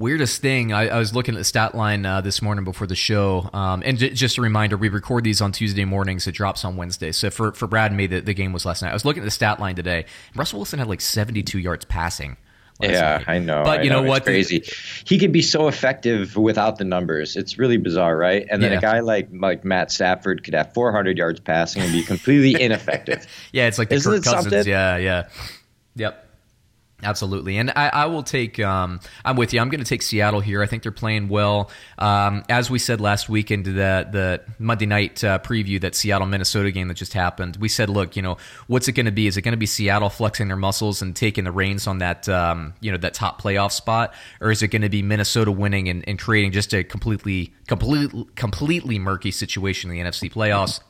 Weirdest thing, I, I, was looking at the stat line uh, this morning before the show, um, and j- just a reminder, we record these on Tuesday mornings. It drops on Wednesday. So for for Brad and me, the, the game was last night. I was looking at the stat line today. Russell Wilson had like seventy two yards passing. Yeah, night. I know. But you know, know what? crazy. He could be so effective without the numbers. It's really bizarre, right? And then yeah. a guy like like Matt Stafford could have 400 yards passing and be completely ineffective. yeah, it's like the Isn't Kirk Cousins. Something? Yeah, yeah. Yep. Absolutely, and I, I will take. Um, I'm with you. I'm going to take Seattle here. I think they're playing well. Um, as we said last week into the the Monday night uh, preview, that Seattle Minnesota game that just happened, we said, look, you know, what's it going to be? Is it going to be Seattle flexing their muscles and taking the reins on that, um, you know, that top playoff spot, or is it going to be Minnesota winning and, and creating just a completely, completely, completely murky situation in the NFC playoffs?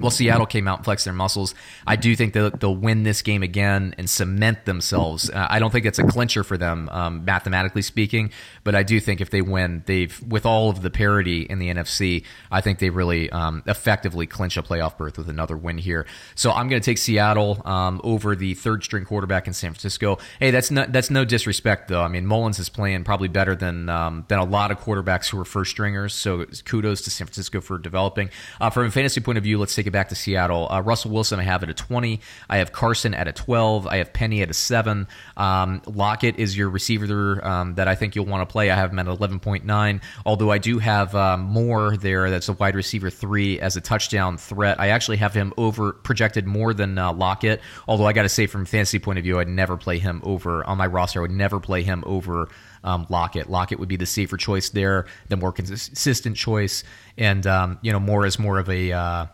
Well, Seattle came out and flexed their muscles. I do think they'll, they'll win this game again and cement themselves. Uh, I don't think it's a clincher for them, um, mathematically speaking, but I do think if they win, they've with all of the parity in the NFC, I think they really um, effectively clinch a playoff berth with another win here. So I'm going to take Seattle um, over the third string quarterback in San Francisco. Hey, that's not that's no disrespect though. I mean, Mullens is playing probably better than um, than a lot of quarterbacks who are first stringers. So kudos to San Francisco for developing. Uh, from a fantasy point of view, let's take it back to Seattle. Uh, Russell Wilson, I have at a 20. I have Carson at a 12. I have Penny at a 7. Um, Lockett is your receiver um, that I think you'll want to play. I have him at 11.9. Although I do have uh, Moore there, that's a wide receiver 3 as a touchdown threat. I actually have him over projected more than uh, Lockett. Although I got to say, from fantasy point of view, I'd never play him over on my roster. I would never play him over um, Lockett. Lockett would be the safer choice there, the more consistent choice, and um, you know Moore is more of a uh,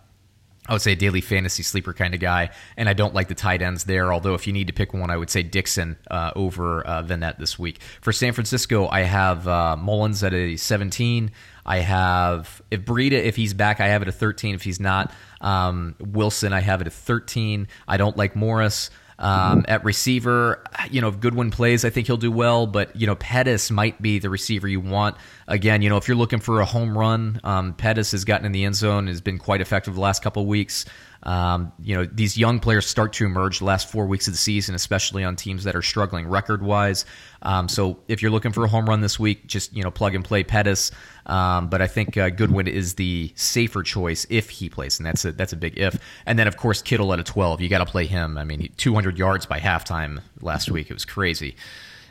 I would say a daily fantasy sleeper kind of guy, and I don't like the tight ends there. Although if you need to pick one, I would say Dickson uh, over uh, Vannett this week. For San Francisco, I have uh, Mullens at a 17. I have if Breida, if he's back, I have it at 13. If he's not, um, Wilson, I have it at 13. I don't like Morris. Um, at receiver, you know, if Goodwin plays, I think he'll do well. But you know, Pettis might be the receiver you want. Again, you know, if you're looking for a home run, um, Pettis has gotten in the end zone, has been quite effective the last couple weeks. Um, you know, these young players start to emerge the last four weeks of the season, especially on teams that are struggling record wise. Um, so if you're looking for a home run this week, just, you know, plug and play Pettis. Um, but I think uh, Goodwin is the safer choice if he plays, and that's a, that's a big if. And then, of course, Kittle at a 12. You got to play him. I mean, 200 yards by halftime last week. It was crazy.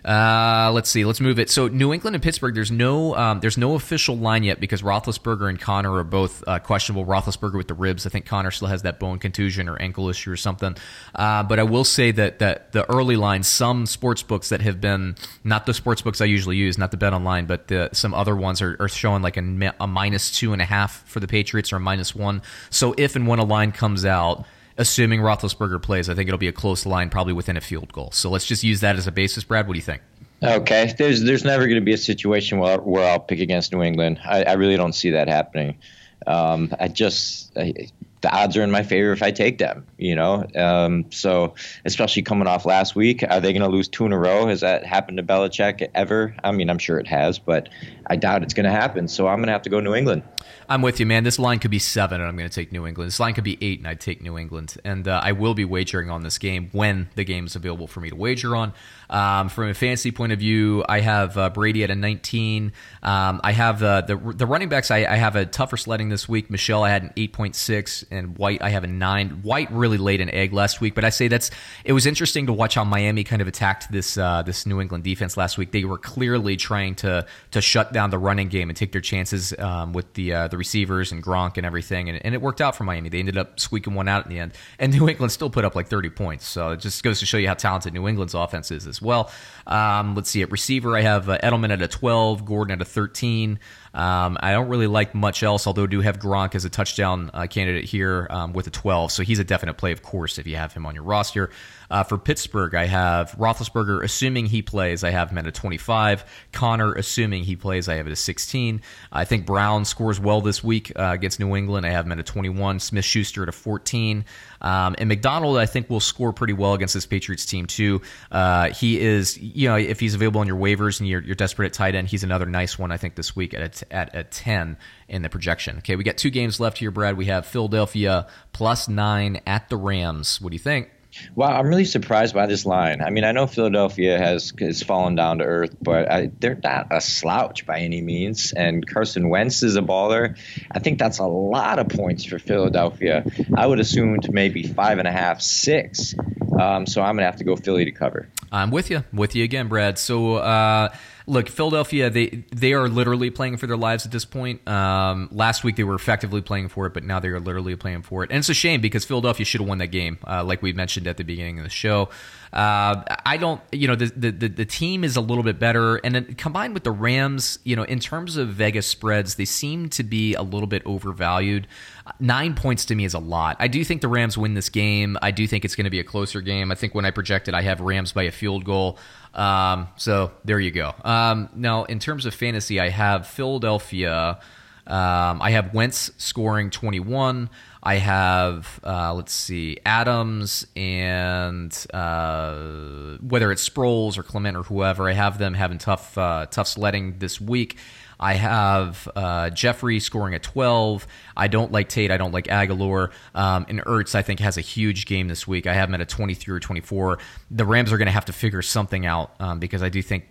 Uh, let's see. Let's move it. So New England and Pittsburgh. There's no um, there's no official line yet because Roethlisberger and Connor are both uh, questionable. Roethlisberger with the ribs. I think Connor still has that bone contusion or ankle issue or something. Uh, but I will say that that the early line, some sports books that have been not the sports books I usually use, not the bet online, but the, some other ones are, are showing like a, a minus two and a half for the Patriots or a minus one. So if and when a line comes out assuming Roethlisberger plays, I think it'll be a close line, probably within a field goal. So let's just use that as a basis. Brad, what do you think? Okay, there's there's never going to be a situation where, where I'll pick against New England. I, I really don't see that happening. Um, I just I, the odds are in my favor if I take them. You know, um, so especially coming off last week, are they going to lose two in a row? Has that happened to Belichick ever? I mean, I'm sure it has, but I doubt it's going to happen. So I'm going to have to go New England. I'm with you, man. This line could be seven, and I'm going to take New England. This line could be eight, and I'd take New England. And uh, I will be wagering on this game when the game is available for me to wager on. Um, from a fantasy point of view, I have uh, Brady at a 19. Um, I have uh, the the running backs. I, I, have a tougher sledding this week. Michel, I had an 8.6, and White, I have a nine. White really laid an egg last week, but I say that's. It was interesting to watch how Miami kind of attacked this uh, this New England defense last week. They were clearly trying to to shut down the running game and take their chances um, with the uh, the receivers and Gronk and everything, and, and it worked out for Miami. They ended up squeaking one out in the end, and New England still put up like 30 points. So it just goes to show you how talented New England's offense is as well. Um, let's see, at receiver, I have uh, Edelman at a 12, Gordon at a 13. Um, I don't really like much else, although I do have Gronk as a touchdown uh, candidate here um, with a 12. So he's a definite play, of course, if you have him on your roster. Uh, for Pittsburgh, I have Roethlisberger, assuming he plays, I have him at a 25. Connor, assuming he plays, I have it at a 16. I think Brown scores well this week uh, against New England. I have him at a 21. Smith Schuster at a 14. Um, and McDonald, I think, will score pretty well against this Patriots team, too. Uh, he is, you know, if he's available on your waivers and you're, you're desperate at tight end, he's another nice one, I think, this week at at a 10 in the projection. Okay, we got two games left here, Brad. We have Philadelphia plus nine at the Rams. What do you think? Wow, I'm really surprised by this line. I mean, I know Philadelphia has has fallen down to earth, but I, they're not a slouch by any means. And Carson Wentz is a baller. I think that's a lot of points for Philadelphia. I would assume to maybe five and a half, six. Um, so I'm gonna have to go Philly to cover. I'm with you, with you again, Brad. So. Uh, look, Philadelphia, they they are literally playing for their lives at this point. Um, last week they were effectively playing for it, but now they are literally playing for it, and it's a shame because Philadelphia should have won that game, uh, like we mentioned at the beginning of the show. Uh, I don't, you know, the, the the team is a little bit better, and then combined with the Rams, you know, in terms of Vegas spreads, they seem to be a little bit overvalued. Nine points to me is a lot. I do think the Rams win this game. I do think it's going to be a closer game. I think when I projected, I have Rams by a field goal. Um, so there you go. Um, now, in terms of fantasy, I have Philadelphia. Um, I have Wentz scoring 21. I have, uh, let's see, Adams and uh, whether it's Sproles or Clement or whoever, I have them having tough, uh, tough sledding this week. I have uh, Jeffery scoring a 12. I don't like Tate. I don't like Agholor. Um, and Ertz, I think, has a huge game this week. I have him at a 23 or 24. The Rams are going to have to figure something out um, because I do think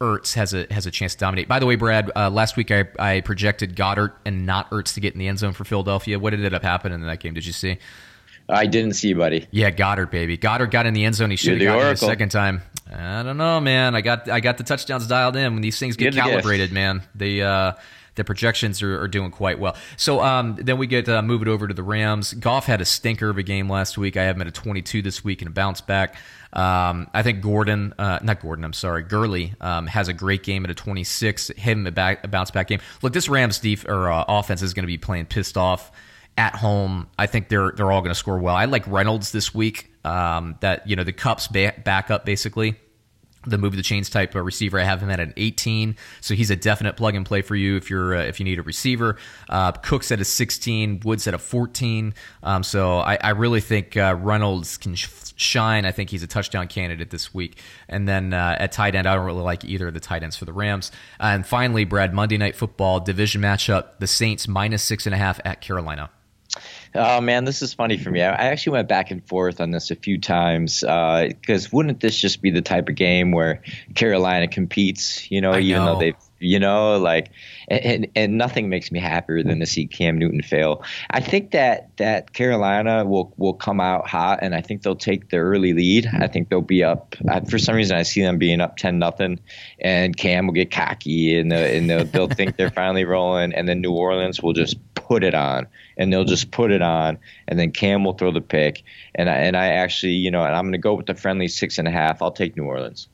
Ertz has a has a chance to dominate. By the way, Brad, uh, last week I, I projected Goedert and not Ertz to get in the end zone for Philadelphia. What ended up happening in that game? Did you see? I didn't see, buddy. Yeah, Goedert, baby. Goedert got in the end zone. He should have got it the second time. I don't know, man. I got I got the touchdowns dialed in. When these things get calibrated, man, they uh, the projections are, are, doing quite well. So um, then we get uh, move it over to the Rams. Goff had a stinker of a game last week. I have him at a 22 this week and a bounce back. Um, I think Gordon, uh, not Gordon, I'm sorry, Gurley um, has a great game at a 26. Him a, back, a bounce back game. Look, this Rams def- or uh, offense is going to be playing pissed off at home. I think they're they're all going to score well. I like Reynolds this week. Um, that you know the Kupp's back, back up basically the move the chains type receiver. I have him at an 18, so he's a definite plug and play for you if you're uh, if you need a receiver. Uh, Cooks at a 16, Woods at a 14. Um, so I, I, really think uh, Reynolds can sh- shine. I think he's a touchdown candidate this week. And then uh, at tight end, I don't really like either of the tight ends for the Rams. and finally, Brad, Monday Night Football division matchup: the Saints minus six and a half at Carolina. Oh man, this is funny for me. I actually went back and forth on this a few times because uh, wouldn't this just be the type of game where Carolina competes? You know, know. even though they've you know, like, and, and nothing makes me happier than to see Cam Newton fail. I think that that Carolina will will come out hot, and I think they'll take the early lead. I think they'll be up. For some reason, I see them being up ten nothing, and Cam will get cocky, and, and they'll, they'll think they're finally rolling, and then New Orleans will just put it on, and they'll just put it on, and then Cam will throw the pick, and I, and I actually, you know, and I'm going to go with the friendly six and a half. I'll take New Orleans.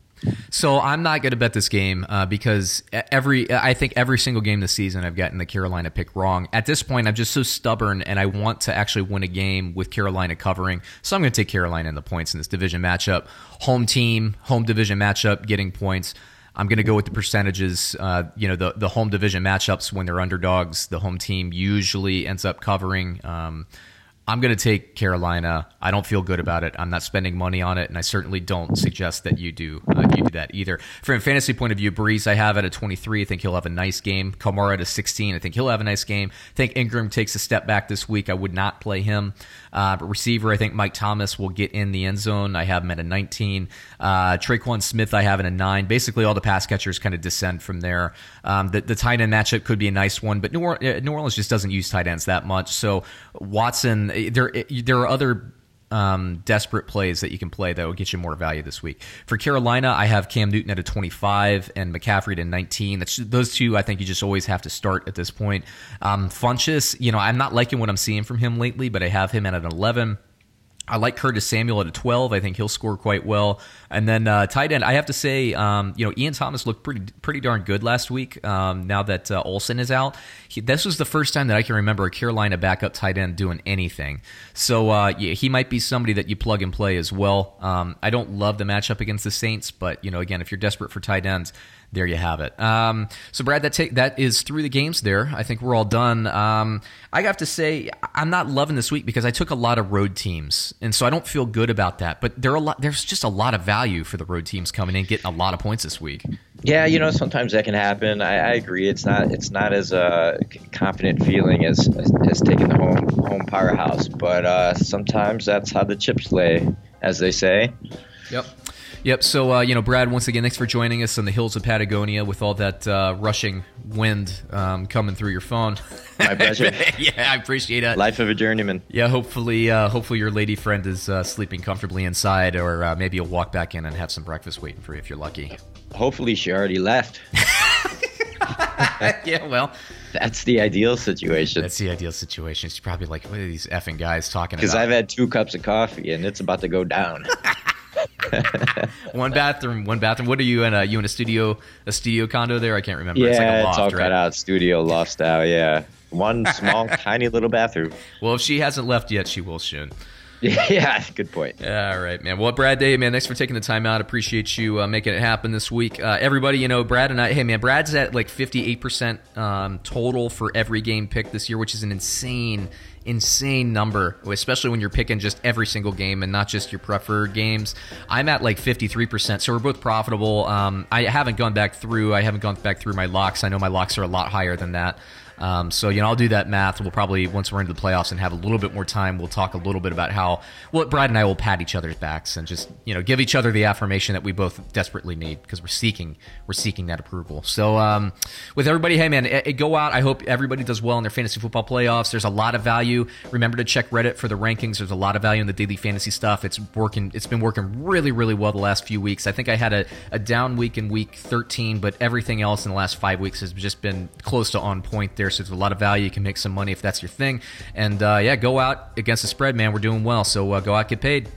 So I'm not going to bet this game uh, because every I think every single game this season I've gotten the Carolina pick wrong. At this point, I'm just so stubborn and I want to actually win a game with Carolina covering. So I'm going to take Carolina in the points in this division matchup. Home team, home division matchup, getting points. I'm going to go with the percentages. Uh, you know, the the home division matchups when they're underdogs, the home team usually ends up covering. Um, I'm going to take Carolina. I don't feel good about it. I'm not spending money on it, and I certainly don't suggest that you do uh, you do that either. From a fantasy point of view, Brees I have at a 23. I think he'll have a nice game. Kamara at a 16. I think he'll have a nice game. I think Ingram takes a step back this week. I would not play him. Uh, but receiver, I think Mike Thomas will get in the end zone. I have him at a 19. Uh, Tre'Quan Smith, I have in a nine. Basically, all the pass catchers kind of descend from there. Um, the, the tight end matchup could be a nice one, but New, or- uh, New Orleans just doesn't use tight ends that much. So Watson, there there are other um, desperate plays that you can play that will get you more value this week. For Carolina, I have Cam Newton at a 25 and McCaffrey at a 19. That's those two. I think you just always have to start at this point. Um, Funchess, you know, I'm not liking what I'm seeing from him lately, but I have him at an 11. I like Curtis Samuel at a 12. I think he'll score quite well. And then uh, tight end, I have to say, um, you know, Ian Thomas looked pretty pretty darn good last week. Um, now that uh, Olsen is out, he, this was the first time that I can remember a Carolina backup tight end doing anything. So uh, yeah, he might be somebody that you plug and play as well. Um, I don't love the matchup against the Saints, but you know, again, if you're desperate for tight ends, there you have it. Um, so, Brad, that take that is through the games. There, I think we're all done. Um, I have to say, I'm not loving this week because I took a lot of road teams, and so I don't feel good about that. But there are a lot. There's just a lot of value for the road teams coming in, getting a lot of points this week. Yeah, you know, sometimes that can happen. I, I agree. It's not it's not as a uh, confident feeling as, as, as taking the home home powerhouse, but uh, sometimes that's how the chips lay, as they say. Yep. Yep. So, uh, you know, Brad, once again, thanks for joining us on the hills of Patagonia with all that uh, rushing wind um, coming through your phone. My pleasure. yeah, I appreciate it. Life of a journeyman. Yeah. Hopefully, uh, hopefully your lady friend is uh, sleeping comfortably inside, or uh, maybe you'll walk back in and have some breakfast waiting for you if you're lucky. Hopefully, she already left. yeah. Well. That's the ideal situation. That's the ideal situation. She's probably like, what are these effing guys talking about? Because I've had two cups of coffee and it's about to go down. one bathroom, one bathroom. What are you in? A, you in a studio, a studio condo there? I can't remember. Yeah, it's, like a loft, it's all right? cut out, studio loft style. Yeah, one small, tiny little bathroom. Well, if she hasn't left yet, she will soon. Yeah, good point. All right, man. Well, Brad Day, man, thanks for taking the time out. Appreciate you uh, making it happen this week. Uh, everybody, you know, Brad and I, hey, man, Brad's at like 58% um, total for every game pick this year, which is an insane insane number, especially when you're picking just every single game and not just your preferred games. I'm at like 53%, so we're both profitable. Um, I haven't gone back through. I haven't gone back through my locks. I know my locks are a lot higher than that. Um, so you know, I'll do that math. We'll probably once we're into the playoffs and have a little bit more time, we'll talk a little bit about how well Brad and I will pat each other's backs and just you know give each other the affirmation that we both desperately need because we're seeking we're seeking that approval. So um, with everybody, hey man, it, it go out. I hope everybody does well in their fantasy football playoffs. There's a lot of value. Remember to check Reddit for the rankings. There's a lot of value in the daily fantasy stuff. It's working. It's been working really really well the last few weeks. I think I had a, a down week in week 13, but everything else in the last five weeks has just been close to on point there. So there's a lot of value you can make some money if that's your thing. And uh, yeah, go out against the spread, man. We're doing well. So uh, go out, get paid.